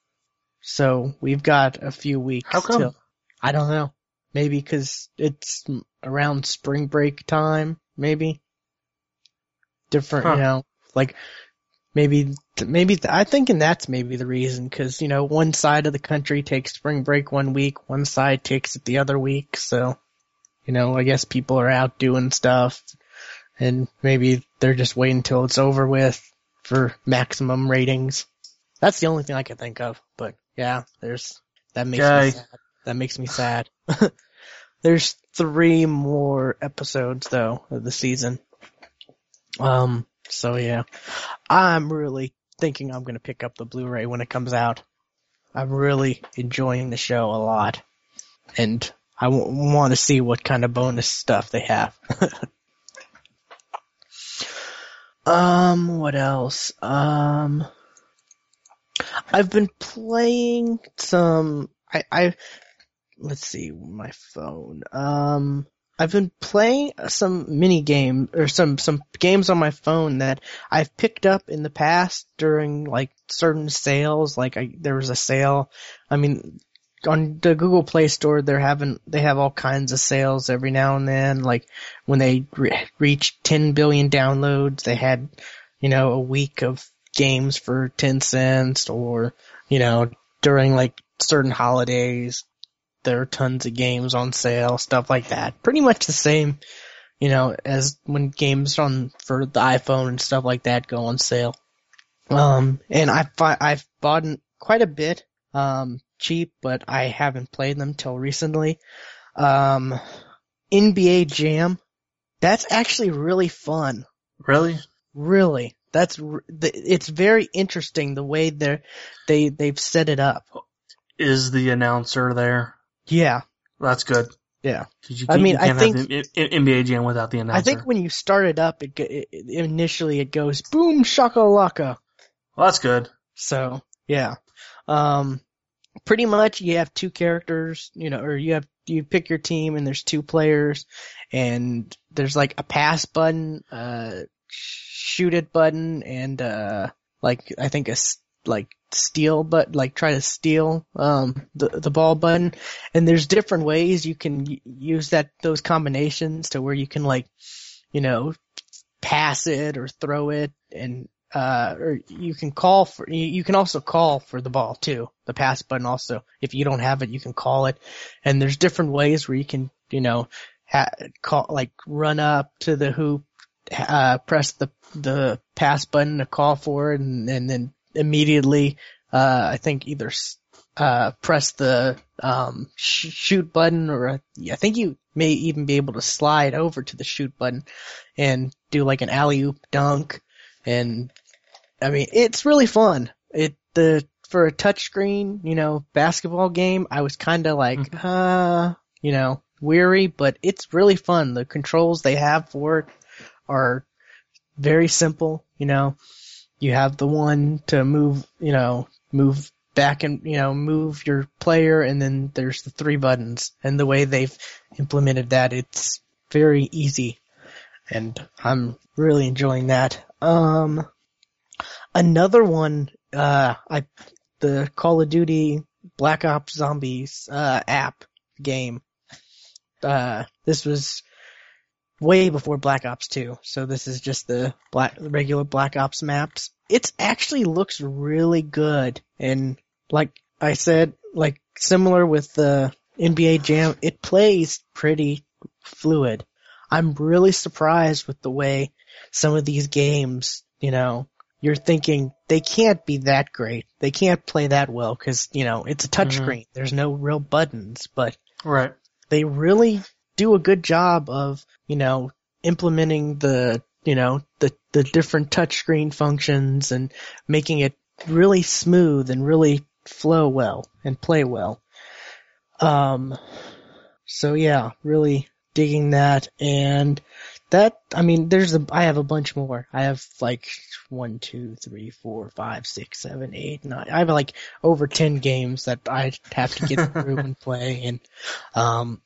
So, we've got a few weeks How come? till, I don't know. Maybe cause it's around spring break time, maybe. Different, Huh. you know, like, maybe maybe I think and that's maybe the reason because you know one side of the country takes spring break one week, one side takes it the other week. So you know I guess people are out doing stuff, and maybe they're just waiting until it's over with for maximum ratings. That's the only thing I can think of. But yeah, there's that makes me sad. That makes me sad. <laughs> there's three more episodes though of the season. Um. So yeah, I'm really thinking I'm gonna pick up the Blu-ray when it comes out. I'm really enjoying the show a lot, and I w- want to see what kind of bonus stuff they have. <laughs> um, what else? Um, I've been playing some. I I let's see my phone. Um, I've been playing some mini game or some some games on my phone that I've picked up in the past during like certain sales. Like I, there was a sale. I mean, on the Google Play Store, they're having they have all kinds of sales every now and then. Like when they re- reach 10 billion downloads, they had you know a week of games for 10 cents, or you know during like certain holidays, there are tons of games on sale, stuff like that. Pretty much the same, you know, as when games on for the iPhone and stuff like that go on sale. Um, and I've I've bought quite a bit, um, cheap, but I haven't played them till recently. Um, NBA Jam, that's actually really fun. Really? Really, that's it's very interesting the way they're they they've set it up. Is the announcer there? Yeah, That's good. Yeah. you I mean, you I think- have the I- I- NBA Jam without the announcer. I think when you start it up, it, it it- initially it goes boom shakalaka. well, that's good. So yeah, um, pretty much you have two characters, you know, or you have you pick your team and there's two players, and there's like a pass button, uh, shoot it button, and uh, like I think a like steal but like try to steal um the the ball button. And there's different ways you can use that those combinations to where you can like you know pass it or throw it and uh or you can call for you, you can also call for the ball too the pass button also. If you don't have it you can call it. And there's different ways where you can you know ha- call like run up to the hoop uh press the the pass button to call for it and, and then immediately uh I think either uh press the um sh- shoot button or uh, I think you may even be able to slide over to the shoot button and do like an alley oop dunk and I mean it's really fun. It the for a touchscreen, you know, basketball game, I was kind of like, uh, you know, weary, but it's really fun. The controls they have for it are very simple. You know, you have the one to move, you know, move back and you know move your player, and then there's the three buttons. And the way they've implemented that, it's very easy, and I'm really enjoying that. Um, another one, uh, I the Call of Duty Black Ops Zombies uh, app game. Uh, this was way before Black Ops 2, so this is just the black regular Black Ops maps. It actually looks really good, and like I said, like similar with the NBA Jam, it plays pretty fluid. I'm really surprised with the way some of these games, you know, you're thinking they can't be that great. They can't play that well because, you know, it's a touchscreen. Mm-hmm. There's no real buttons, but right. they really do a good job of, you know, implementing the, you know, the, the different touchscreen functions and making it really smooth and really flow well and play well. Um, so yeah, really digging that and that I mean, there's a I have a bunch more. I have like one, two, three, four, five, six, seven, eight, nine. I have like over ten games that I have to get <laughs> through and play, and um,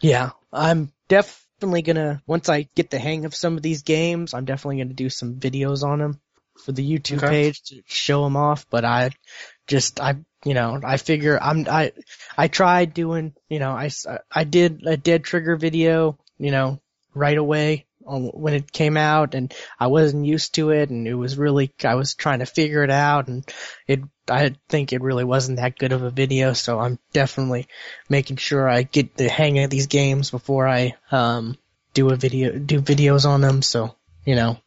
yeah, I'm definitely gonna once I get the hang of some of these games, I'm definitely gonna do some videos on them for the YouTube okay. page to show them off. But I just I you know I figure I'm I I tried doing you know I I did a dead trigger video you know right away when it came out and I wasn't used to it and it was really, I was trying to figure it out and it, I think it really wasn't that good of a video so I'm definitely making sure I get the hang of these games before I, um, do a video, do videos on them so, you know,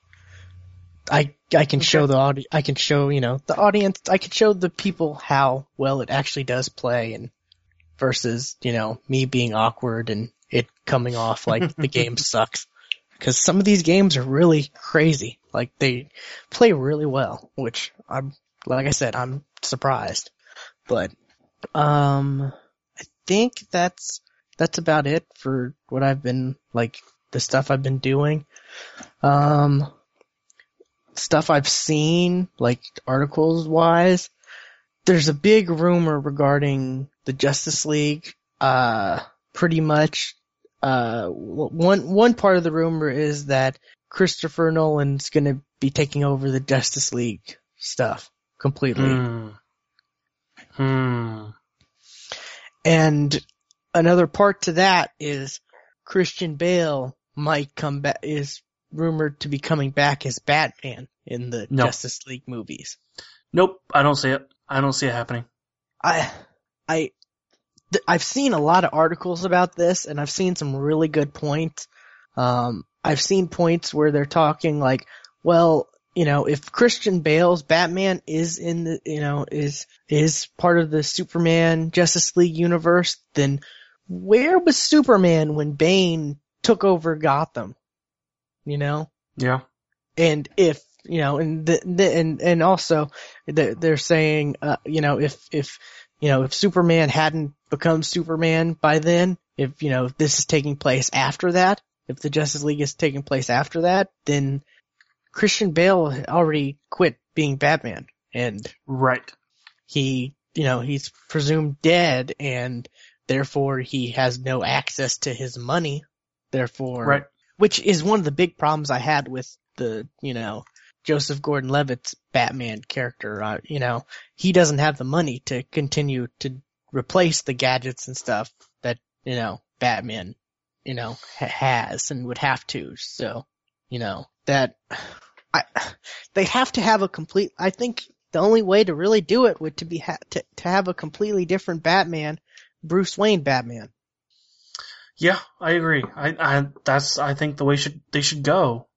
I, I can okay. show the audi- I can show, you know, the audience, I can show the people how well it actually does play and versus, you know, me being awkward and it coming off like the <laughs> game sucks. Because some of these games are really crazy. Like they play really well, which I'm, like I said, I'm surprised. But, um, I think that's, that's about it for what I've been, like, the stuff I've been doing. Um, stuff I've seen, like articles wise, there's a big rumor regarding the Justice League, uh, pretty much uh, one one part of the rumor is that Christopher Nolan's going to be taking over the Justice League stuff completely. Hmm. Hmm. And another part to that is Christian Bale might come back is rumored to be coming back as Batman in the nope. Justice League movies. Nope, I don't see it. I don't see it happening. I I I've seen a lot of articles about this, and I've seen some really good points. Um, I've seen points where they're talking like, well, you know, if Christian Bale's Batman is in the, you know, is is part of the Superman Justice League universe, then where was Superman when Bane took over Gotham? You know? Yeah. And if you know, and the, the and and also they're, they're saying, uh, you know, if if you know, if Superman hadn't become Superman by then, if, you know, if this is taking place after that, if the Justice League is taking place after that, then Christian Bale already quit being Batman and right. He, you know, he's presumed dead and therefore he has no access to his money. Therefore, right. which is one of the big problems I had with the, you know, Joseph Gordon-Levitt's Batman character. Uh, you know, he doesn't have the money to continue to replace the gadgets and stuff that you know Batman, you know, ha- has and would have to. So, you know, that <sighs> I <sighs> they have to have a complete. I think the only way to really do it would to be ha- to to have a completely different Batman, Bruce Wayne Batman. Yeah, I agree. I, I that's I think the way should they should go.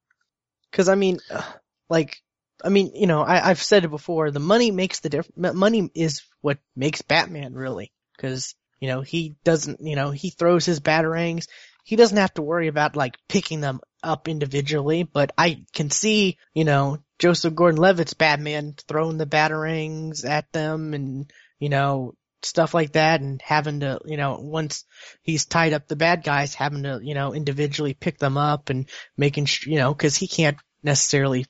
Because I mean, uh, like, I mean, you know, I, I've said it before. The money makes the difference. Money is what makes Batman really, because you know he doesn't, you know, he throws his batarangs. He doesn't have to worry about like picking them up individually. But I can see, you know, Joseph Gordon-Levitt's Batman throwing the batarangs at them, and you know, stuff like that and having to, you know, once he's tied up the bad guys, having to, you know, individually pick them up and making, you know, cause he can't necessarily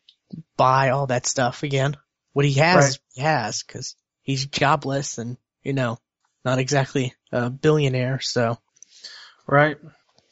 buy all that stuff again. What he has, Right. he has, cause he's jobless and, you know, not exactly a billionaire, so. Right.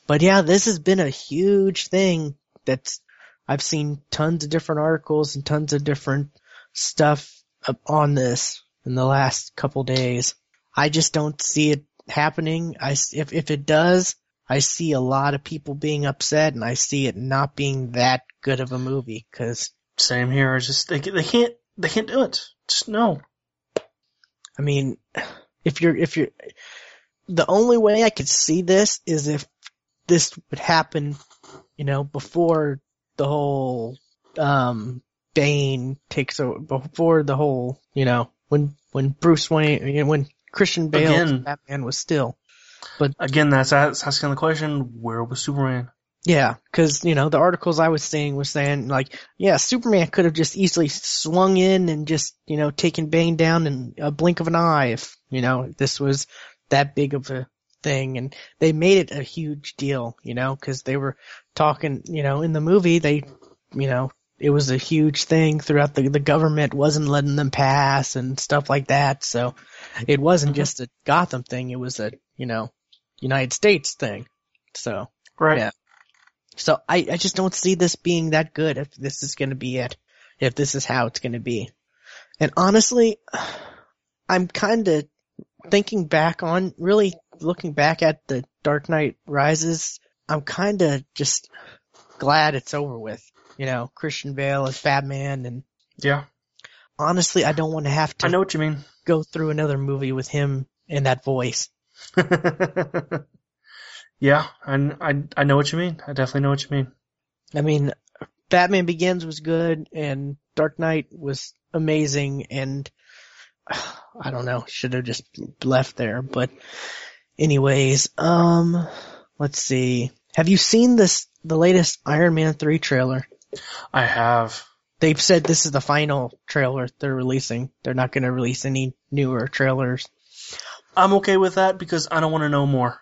But yeah, this has been a huge thing that's, I've seen tons of different articles and tons of different stuff on this in the last couple days. I just don't see it happening. I, if, if it does, I see a lot of people being upset and I see it not being that good of a movie cause, Same here. Just they they can't they can't do it. Just no. I mean, if you're, if you're, the only way I could see this is if this would happen, you know, before the whole, um, Bane takes over, before the whole, you know, when, when Bruce Wayne, when Christian Bale, Again. Batman was still, But Again, that's asking the question: Where was Superman? Yeah, cause, you know, the articles I was seeing was saying like, yeah, Superman could have just easily swung in and just, you know, taken Bane down in a blink of an eye if, you know, this was that big of a thing and they made it a huge deal, you know, cause they were talking, you know, in the movie they, you know, it was a huge thing throughout the, the government wasn't letting them pass and stuff like that. So it wasn't Mhm. just a Gotham thing. It was a, you know, United States thing. So. Right. Yeah. So I, I just don't see this being that good if this is gonna be it. If this is how it's gonna be. And honestly, <sighs> I'm kinda thinking back on, really looking back at the Dark Knight Rises, I'm kinda just glad it's over with. You know, Christian Bale as Batman and Yeah. honestly I don't want to have to. I to know what you mean. go through another movie with him in that voice. <laughs> yeah, I, I I know what you mean. I definitely know what you mean. I mean, Batman Begins was good and Dark Knight was amazing and <sighs> I don't know, should have just left there, but anyways, um, let's see. Have you seen this, the latest Iron Man 3 trailer? I have. They've said this is the final trailer they're releasing. They're not gonna release any newer trailers. I'm okay with that because I don't want to know more.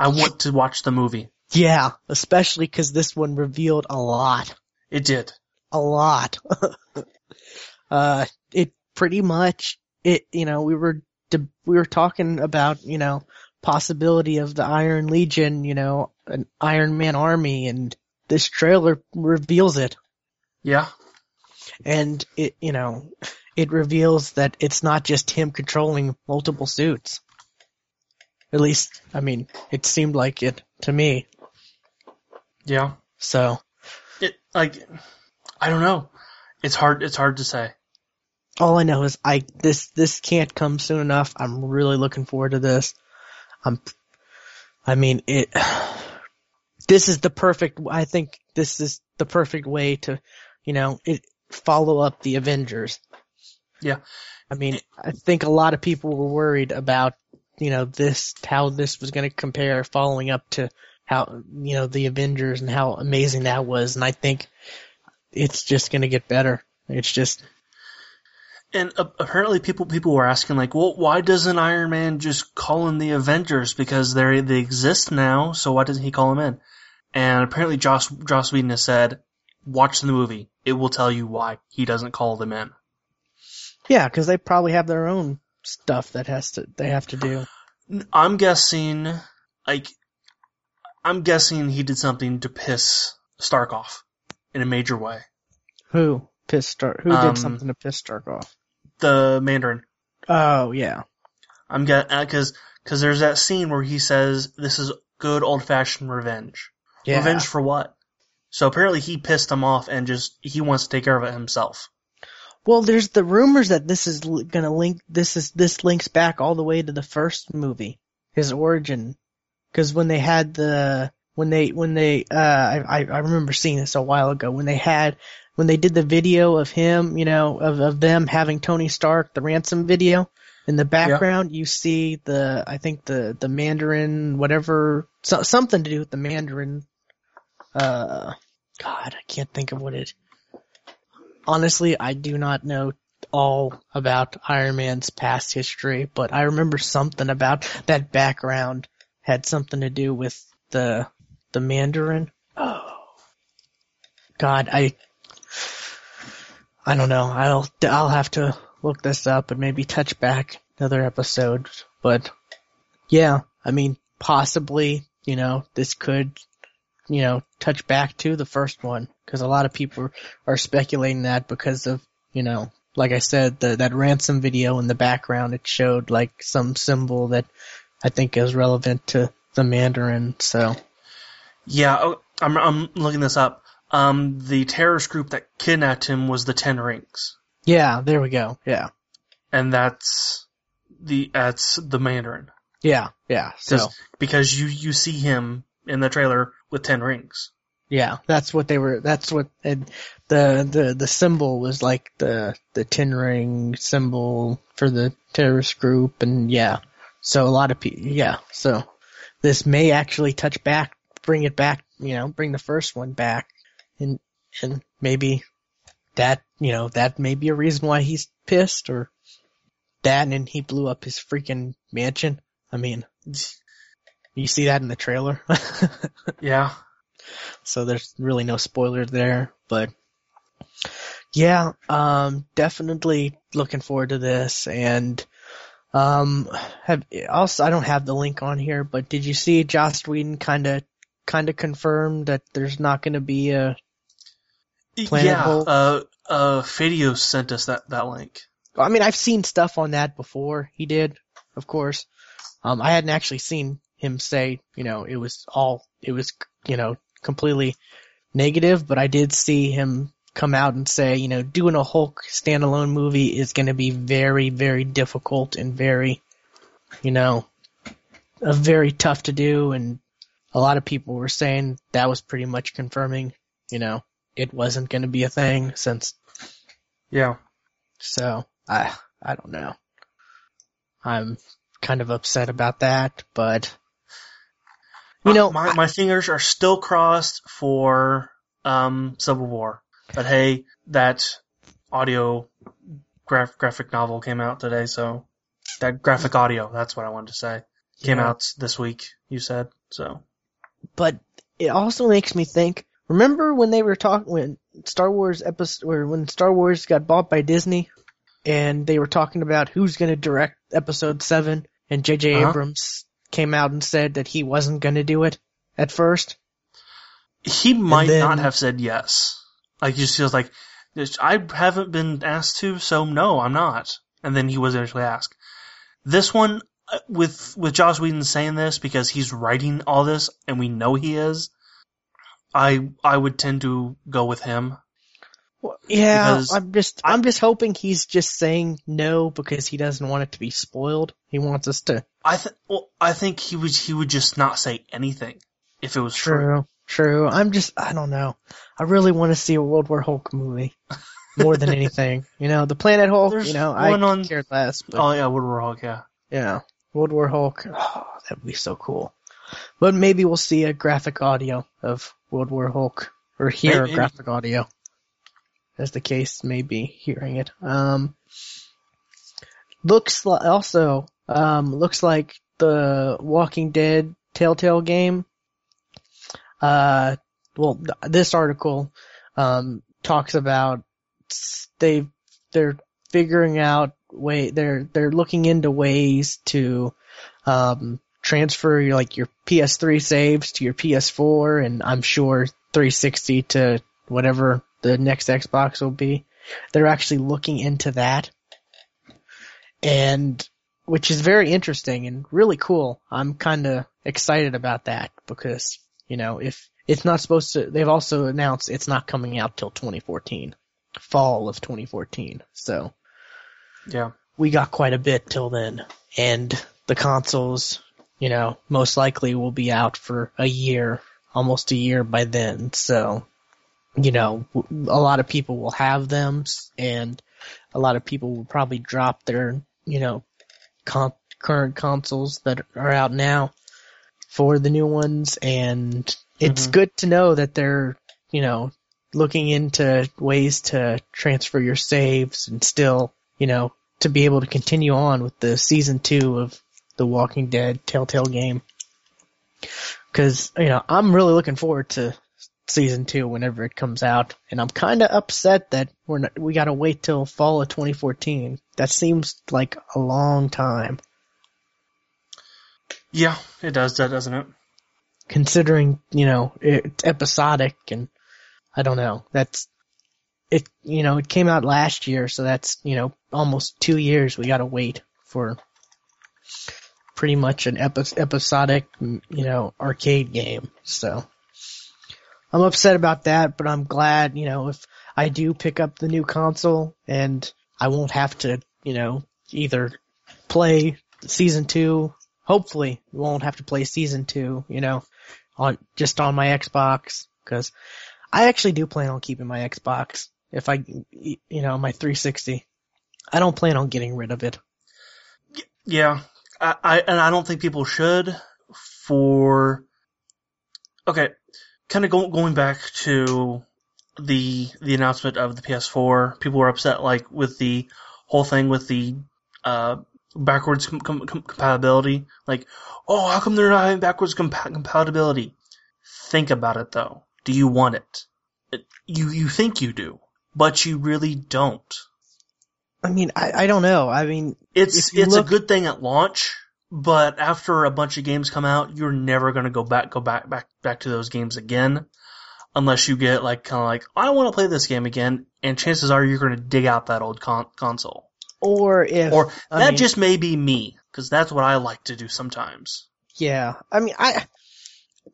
I want to watch the movie. Yeah, especially cause this one revealed a lot. It did. a lot. <laughs> uh, it pretty much, it, you know, we were, de- we were talking about, you know, possibility of the Iron Legion, you know, an Iron Man army and this trailer reveals it. Yeah. And it, you know, it reveals that it's not just him controlling multiple suits. At least, I mean, it seemed like it to me. Yeah. So, It like I don't know. It's hard. It's hard to say. all I know is I this this can't come soon enough. I'm really looking forward to this. I'm I mean it <sighs> this is the perfect I think this is the perfect way to, you know, it follow up the Avengers. Yeah. I mean, I think a lot of people were worried about, you know, this how this was going to compare following up to how, you know, the Avengers and how amazing that was and I think it's just going to get better. It's just And apparently, people people were asking like, well, why doesn't Iron Man just call in the Avengers because they they exist now? So why doesn't he call them in? And apparently, Joss Joss Whedon has said, watch the movie. It will tell you why he doesn't call them in. Yeah, because they probably have their own stuff that has to they have to do. I'm guessing, like, I'm guessing he did something to piss Stark off in a major way. Who pissed Stark? Who Um, did something to piss Stark off? The Mandarin. Oh yeah, I'm get because because there's that scene where he says this is good old fashioned revenge. yeah. Revenge for what? So apparently he pissed him off and just he wants to take care of it himself. Well, there's the rumors that this is gonna link. This is this links back all the way to the first movie, his origin. Because when they had the when they when they uh I I remember seeing this a while ago when they had when they did the video of him, you know, of of them having Tony Stark, the ransom video. In the background, you see the I think the the Mandarin whatever so, something to do with the Mandarin. Uh, God, I can't think of what it. Honestly, I do not know all about Iron Man's past history, but I remember something about that background had something to do with the the Mandarin. Oh, God, I I don't know. I'll I'll have to look this up and maybe touch back another episode. But yeah, I mean, possibly, you know, this could, you know, touch back to the first one because a lot of people are speculating that because of, you know, like I said, the, that ransom video in the background, it showed like some symbol that I think is relevant to the Mandarin. So Yeah, oh, I'm I'm looking this up. Um, the terrorist group that kidnapped him was the Ten Rings, yeah, there we go. Yeah, and that's the that's the Mandarin. yeah, yeah. So because you you see him in the trailer with ten rings. yeah, that's what they were. That's what and the the the symbol was like the the Ten Ring symbol for the terrorist group, and yeah. So a lot of people, yeah. So this may actually touch back, bring it back, you know, bring the first one back, and and maybe that you know that may be a reason why he's pissed or that, and he blew up his freaking mansion. I mean, you see that in the trailer. <laughs> Yeah, so there's really no spoiler there, but yeah, um, definitely looking forward to this and, um, have, also, I don't have the link on here, but did you see Joss Whedon kinda, kinda confirmed that there's not gonna be a, Planet yeah. Hulk? Uh, uh, Fadio sent us that that link. I mean, I've seen stuff on that before. He did, of course. Um, I hadn't actually seen him say, you know, it was all, it was, you know, completely negative, but I did see him come out and say, you know, doing a Hulk standalone movie is going to be very, very difficult and very, you know, uh, very tough to do. And a lot of people were saying that was pretty much confirming, you know, it wasn't going to be a thing since Yeah. so I I don't know. I'm kind of upset about that, but you know, my my fingers are still crossed for um Civil War. But hey, that audio graph, graphic novel came out today, so that graphic audio, that's what I wanted to say. Came Yeah. out this week, you said. So but it also makes me think. Remember when they were talking when Star Wars episode or when Star Wars got bought by Disney, and they were talking about who's going to direct Episode Seven, and J.J. Uh-huh. Abrams came out and said that he wasn't going to do it at first. he might then- not have said yes. Like he just feels like I haven't been asked to, so no, I'm not. And then he was eventually asked. This one uh, with with Joss Whedon saying this because he's writing all this and we know he is. I I would tend to go with him. Well, yeah, Because I'm just I'm just hoping he's just saying no because he doesn't want it to be spoiled. He wants us to I th- well, I think he would he would just not say anything if it was true. True, true. I'm just, I don't know. I really want to see a World War Hulk movie <laughs> more than anything. You know, the Planet Hulk. There's you know, I on- cared less, but Oh yeah, World War Hulk, yeah. yeah, World War Hulk. Oh, that would be so cool. But maybe we'll see a graphic audio of World War Hulk, or hear Maybe. a graphic audio, as the case may be. Hearing it. Um, looks li- also um looks like the Walking Dead Telltale game. Uh, well, th- this article um talks about they they're figuring out way they're they're looking into ways to um transfer your, like your PS3 saves to your PS4 and I'm sure 360 to whatever the next Xbox will be. They're actually looking into that. And which is very interesting and really cool. I'm kind of excited about that because, you know, if it's not supposed to, they've also announced it's not coming out till 2014, fall of 2014. So Yeah. we got quite a bit till then. And the consoles, you know, most likely will be out for a year, almost a year by then. So, you know, a lot of people will have them and a lot of people will probably drop their, you know, con- current consoles that are out now for the new ones. And it's Mhm. good to know that they're, you know, looking into ways to transfer your saves and still, you know, to be able to continue on with the season two of the Walking Dead Telltale game. Cause, you know, I'm really looking forward to season two whenever it comes out, and I'm kind of upset that we're not, we got to wait till fall of 2014. That seems like a long time, Yeah, it does, doesn't it? considering you know it's episodic, and I don't know. That's it. You know, it came out last year, so that's you know almost two years. We got to wait for pretty much an epi- episodic, you know, arcade game. So I'm upset about that, but I'm glad, you know, if I do pick up the new console and I won't have to, you know, either play season two, hopefully won't have to play season two, you know, on, just on my Xbox, cause I actually do plan on keeping my Xbox if I, you know, my 360. I don't plan on getting rid of it. Yeah, I, I and I don't think people should. For okay, kind of go, going back to the the announcement of the PS4, people were upset like with the whole thing with the uh, backwards com- com- compatibility. Like, oh, how come they're not having backwards compa- compatibility? Think about it though. Do you want it? it? You you think you do, but you really don't. I mean, I, I don't know. I mean, It's it's look- a good thing at launch, but after a bunch of games come out, you're never gonna go back go back back back to those games again, unless you get like kind of like I want to play this game again, and chances are you're gonna dig out that old con- console. or if, Or I that mean- just may be me, because that's what I like to do sometimes. Yeah, I mean, I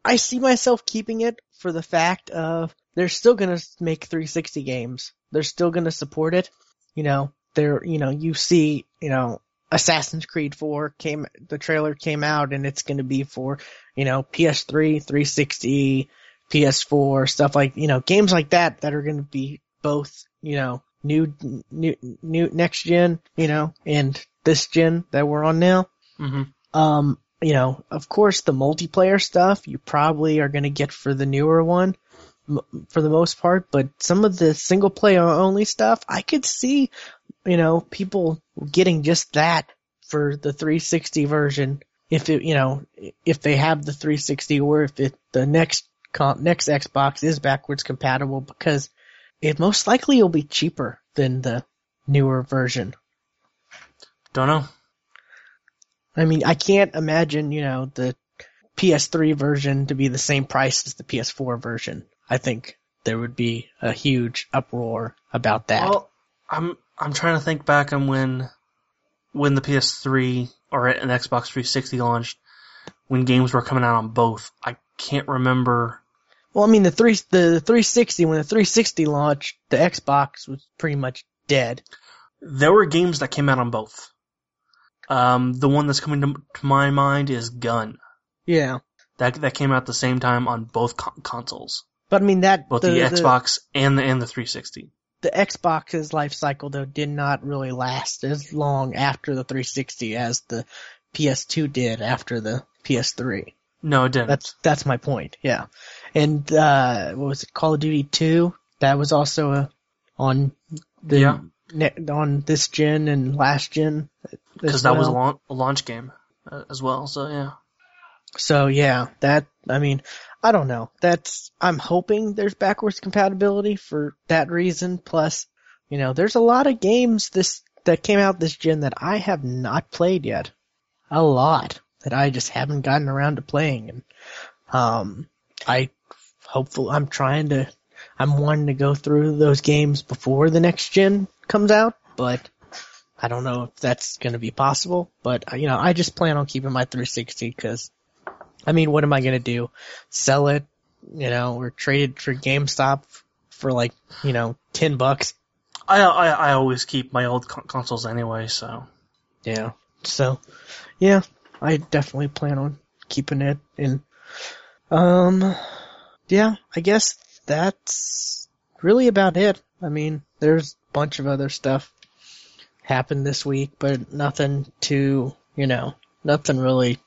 I see myself keeping it for the fact of they're still gonna make 360 games. They're still gonna support it. You know, they're you know you see you know Assassin's Creed 4 came the trailer came out and it's gonna be for you know PS3, 360, PS4 stuff like you know games like that that are gonna be both you know new new new next gen you know and this gen that we're on now. hmm Um, you know, of course, the multiplayer stuff you probably are going to get for the newer one, for the most part. But some of the single player only stuff, I could see, you know, people getting just that for the 360 version. If it, you know, if they have the 360 or if it, the next next Xbox is backwards compatible because it most likely will be cheaper than the newer version. Don't know. I mean, I can't imagine, you know, the PS3 version to be the same price as the PS4 version. I think there would be a huge uproar about that. Well, I'm I'm trying to think back on when when the PS3 or an Xbox 360 launched, when games were coming out on both. I can't remember. Well, I mean, the three, the 360, when the 360 launched, the Xbox was pretty much dead. There were games that came out on both. Um, the one that's coming to, to my mind is Gun. Yeah. That that came out at the same time on both con- consoles, But I mean, that, both the, Xbox and the and the 360. the Xbox's life cycle though did not really last as long after the 360 as the PS2 did after the PS3. No, it didn't. That's that's my point. Yeah, and uh, what was it? Call of Duty Two. That was also a, on the Yeah. ne- on this gen and last gen. because that was a, well. launch, a launch game uh, as well. So yeah. So yeah, that I mean, I don't know. That's I'm hoping there's backwards compatibility for that reason. Plus, you know, there's a lot of games this that came out this gen that I have not played yet. A lot that I just haven't gotten around to playing, and um, I hopefully I'm trying to I'm wanting to go through those games before the next gen comes out, but I don't know if that's going to be possible. But you know, I just plan on keeping my 360 because I mean, what am I gonna do? Sell it, you know, or trade it for GameStop for like, you know, ten bucks? I I, I always keep my old con- consoles anyway. So Yeah. So, yeah, I definitely plan on keeping it. And, um, yeah, I guess that's really about it. I mean, there's a bunch of other stuff happened this week, but nothing too, you know, nothing really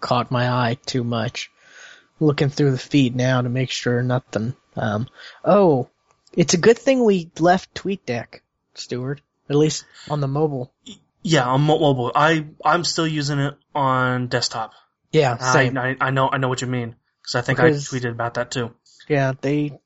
caught my eye too much. Looking through the feed now to make sure nothing. Um, oh, it's a good thing we left TweetDeck, Stuart. At least on the mobile. yeah, on mobile, I I'm still using it on desktop. Yeah, I, same. I I know I know what you mean because I think Because- I tweeted about that too. Yeah, they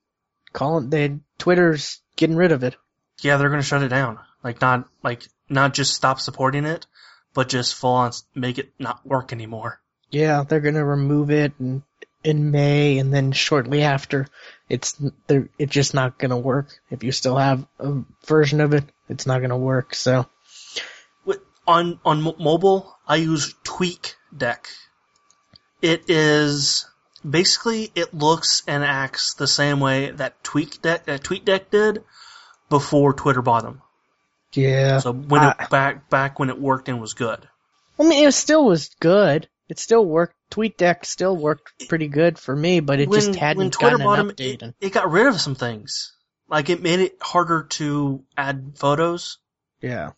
call it. They Twitter's getting rid of it. Yeah, they're gonna shut it down. Like not like not just stop supporting it, but just full on make it not work anymore. Yeah, they're gonna remove it in, in May, and then shortly after, it's it's just not gonna work. If you still have a version of it, it's not gonna work. So On on mo- mobile, I use Tweak Deck. It is basically it looks and acts the same way that Tweak Deck that Tweet Deck did before Twitter bought them. yeah, So when I- it back back when it worked and was good. I mean, it still was good. It still worked. TweetDeck still worked pretty good for me, but it just hadn't when gotten an update. it, and- it got rid of some things. Like it made it harder to add photos, yeah,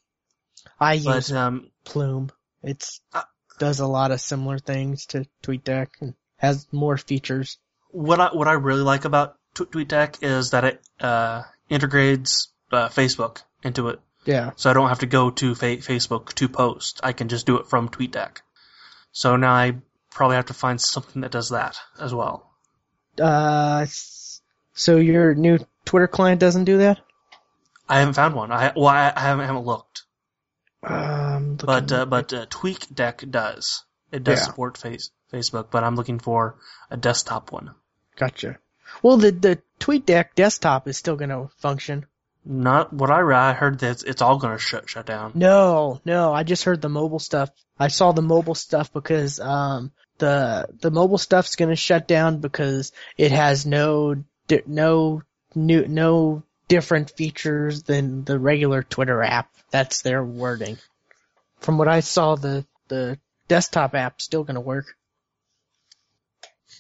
I use but um, Plume. It's Uh, does a lot of similar things to TweetDeck and has more features. what I what I really like about Tw- TweetDeck is that it uh, integrates uh, Facebook into it, Yeah, so I don't have to go to fa- Facebook to post. I can just do it from TweetDeck. So now I probably have to find something that does that as well. uh, so your new Twitter client doesn't do that? I haven't found one. I well I, I haven't haven't looked, Um, but uh, but uh, TweetDeck does. It does Yeah. support face Facebook, but I'm looking for a desktop one. gotcha. Well, the the TweetDeck desktop is still going to function. Not what I read. I heard that it's, all going to shut shut down. No, no, I just heard the mobile stuff. I saw the mobile stuff because um the the mobile stuff's gonna shut down because it has no no new no different features than the regular Twitter app. That's their wording. From what I saw, the the desktop app still gonna work.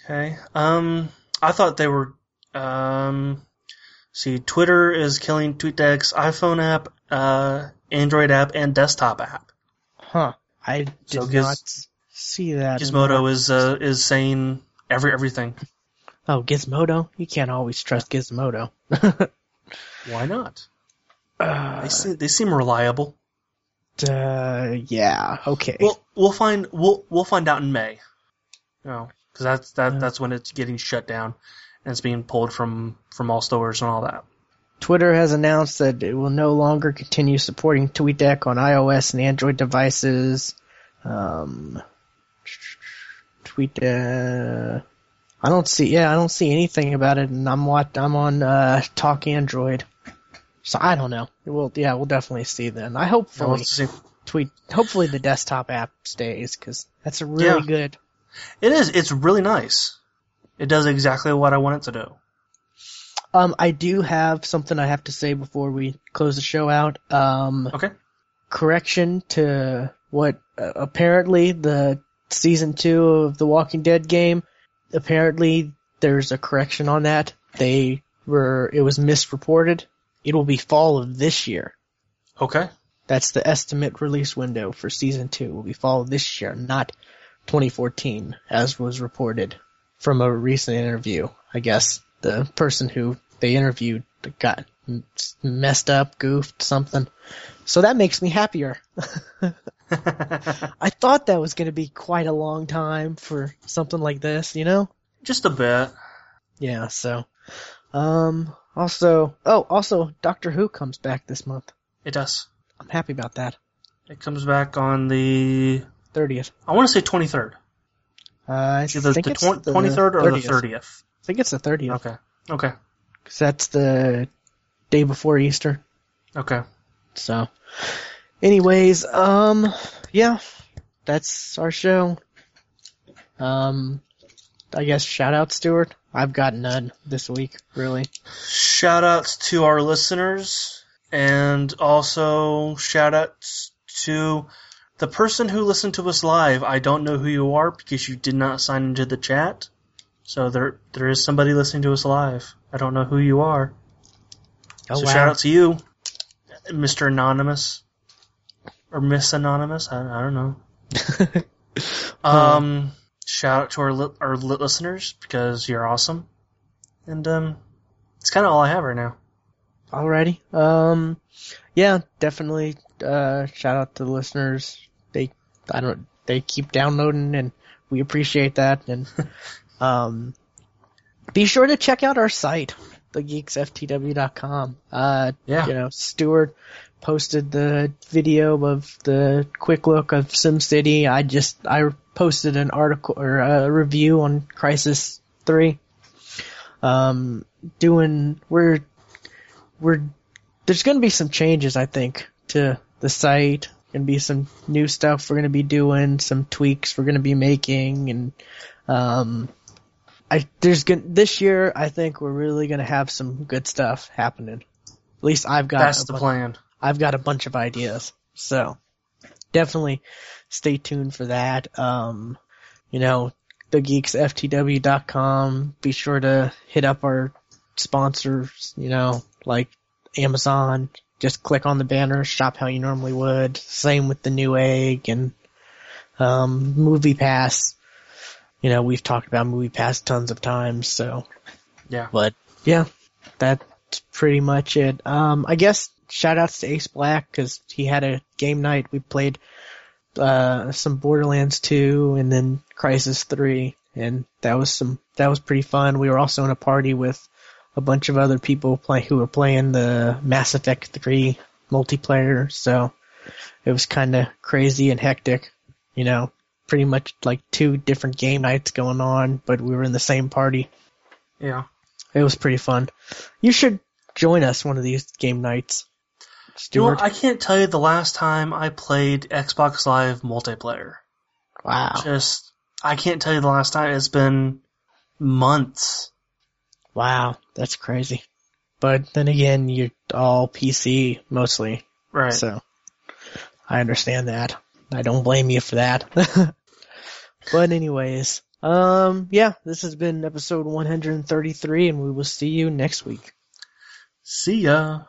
Okay. Um, I thought they were. Um, see, Twitter is killing TweetDeck's iPhone app, uh, Android app, and desktop app. Huh? I did So Giz- not see that. Gizmodo is uh, is saying every everything. Oh, Gizmodo. You can't always trust Gizmodo. <laughs> Why not? uh, They seem they seem reliable. uh, yeah. Okay. Well, we'll find we'll we'll find out in May. No, because that's that that's when it's getting shut down, and it's being pulled from from all stores and all that. Twitter has announced that it will no longer continue supporting TweetDeck on iOS and Android devices. Um, tweet, uh, I don't see, yeah, I don't see anything about it, and I'm what I'm on uh, Talk Android, so I don't know. We'll, yeah, we'll definitely see then. I hopefully we'll tweet, hopefully the desktop app stays because that's a really Yeah. good. It is. It's really nice. It does exactly what I want it to do. Um, I do have something I have to say before we close the show out. Um, Okay. correction to what uh, apparently the season two of the Walking Dead game. Apparently, there's a correction on that. They were it was misreported. It will be fall of this year. Okay. That's the estimate release window for season two. Will be fall of this year, not 2014, as was reported from a recent interview. I guess the person who they interviewed got messed up, goofed something. So that makes me happier. <laughs> I thought that was going to be quite a long time for something like this, you know? Just a bit. Yeah, so. Um, also, oh, also, Doctor Who comes back this month. It does. I'm happy about that. It comes back on the 30th. I want to say 23rd. Uh, I either think the it's the 23rd or 30th. the 30th. I think it's the 30th. Okay. Okay. Cause that's the day before Easter. Okay. So, anyways, um, yeah, that's our show. Um, I guess shout out Stuart. I've got none this week, really. Shout outs to our listeners and also shout outs to the person who listened to us live. I don't know who you are because you did not sign into the chat. So there there is somebody listening to us live. I don't know who you are. Oh so wow. shout out to you, Mr. Anonymous. Or Miss Anonymous, I, I don't know. <laughs> Um, shout out to our li- our li- listeners because you're awesome, and um, it's kind of all I have right now. Alrighty. Um, yeah, definitely. Uh, shout out to the listeners. I don't, they keep downloading, and we appreciate that. And <laughs> um, be sure to check out our site, thegeeksftw.com. Uh, Yeah. you know, Stuart posted the video of the quick look of SimCity. I just, I posted an article or a review on Crysis 3. Um, doing, we're, we're, there's gonna be some changes, I think, to the site. Gonna be some new stuff we're gonna be doing, some tweaks we're gonna be making, and, um, I there's gonna this year. I think we're really gonna have some good stuff happening. At least I've got That's a the plan. I've got a bunch of ideas. So definitely stay tuned for that. Um, you know, thegeeksftw.com. Be sure to hit up our sponsors, you know, like Amazon. Just click on the banner, shop how you normally would. Same with the Newegg and um, Movie Pass. You know, we've talked about Movie Pass tons of times, so Yeah. but yeah, that's pretty much it. Um, I guess shout outs to Ace Black because he had a game night. We played uh, some Borderlands 2 and then Crysis 3, and that was some that was pretty fun. We were also in a party with a bunch of other people play who were playing the Mass Effect 3 multiplayer, so it was kind of crazy and hectic. You know, pretty much like two different game nights going on, but we were in the same party. Yeah. It was pretty fun. You should join us one of these game nights. You know, I can't tell you the last time I played Xbox Live multiplayer. wow. Just, I can't tell you the last time. It's been months. Wow. That's crazy. But then again, you're all PC mostly. Right. So I understand that. I don't blame you for that. <laughs> but anyways, um, yeah, this has been episode 133 and we will see you next week. See ya.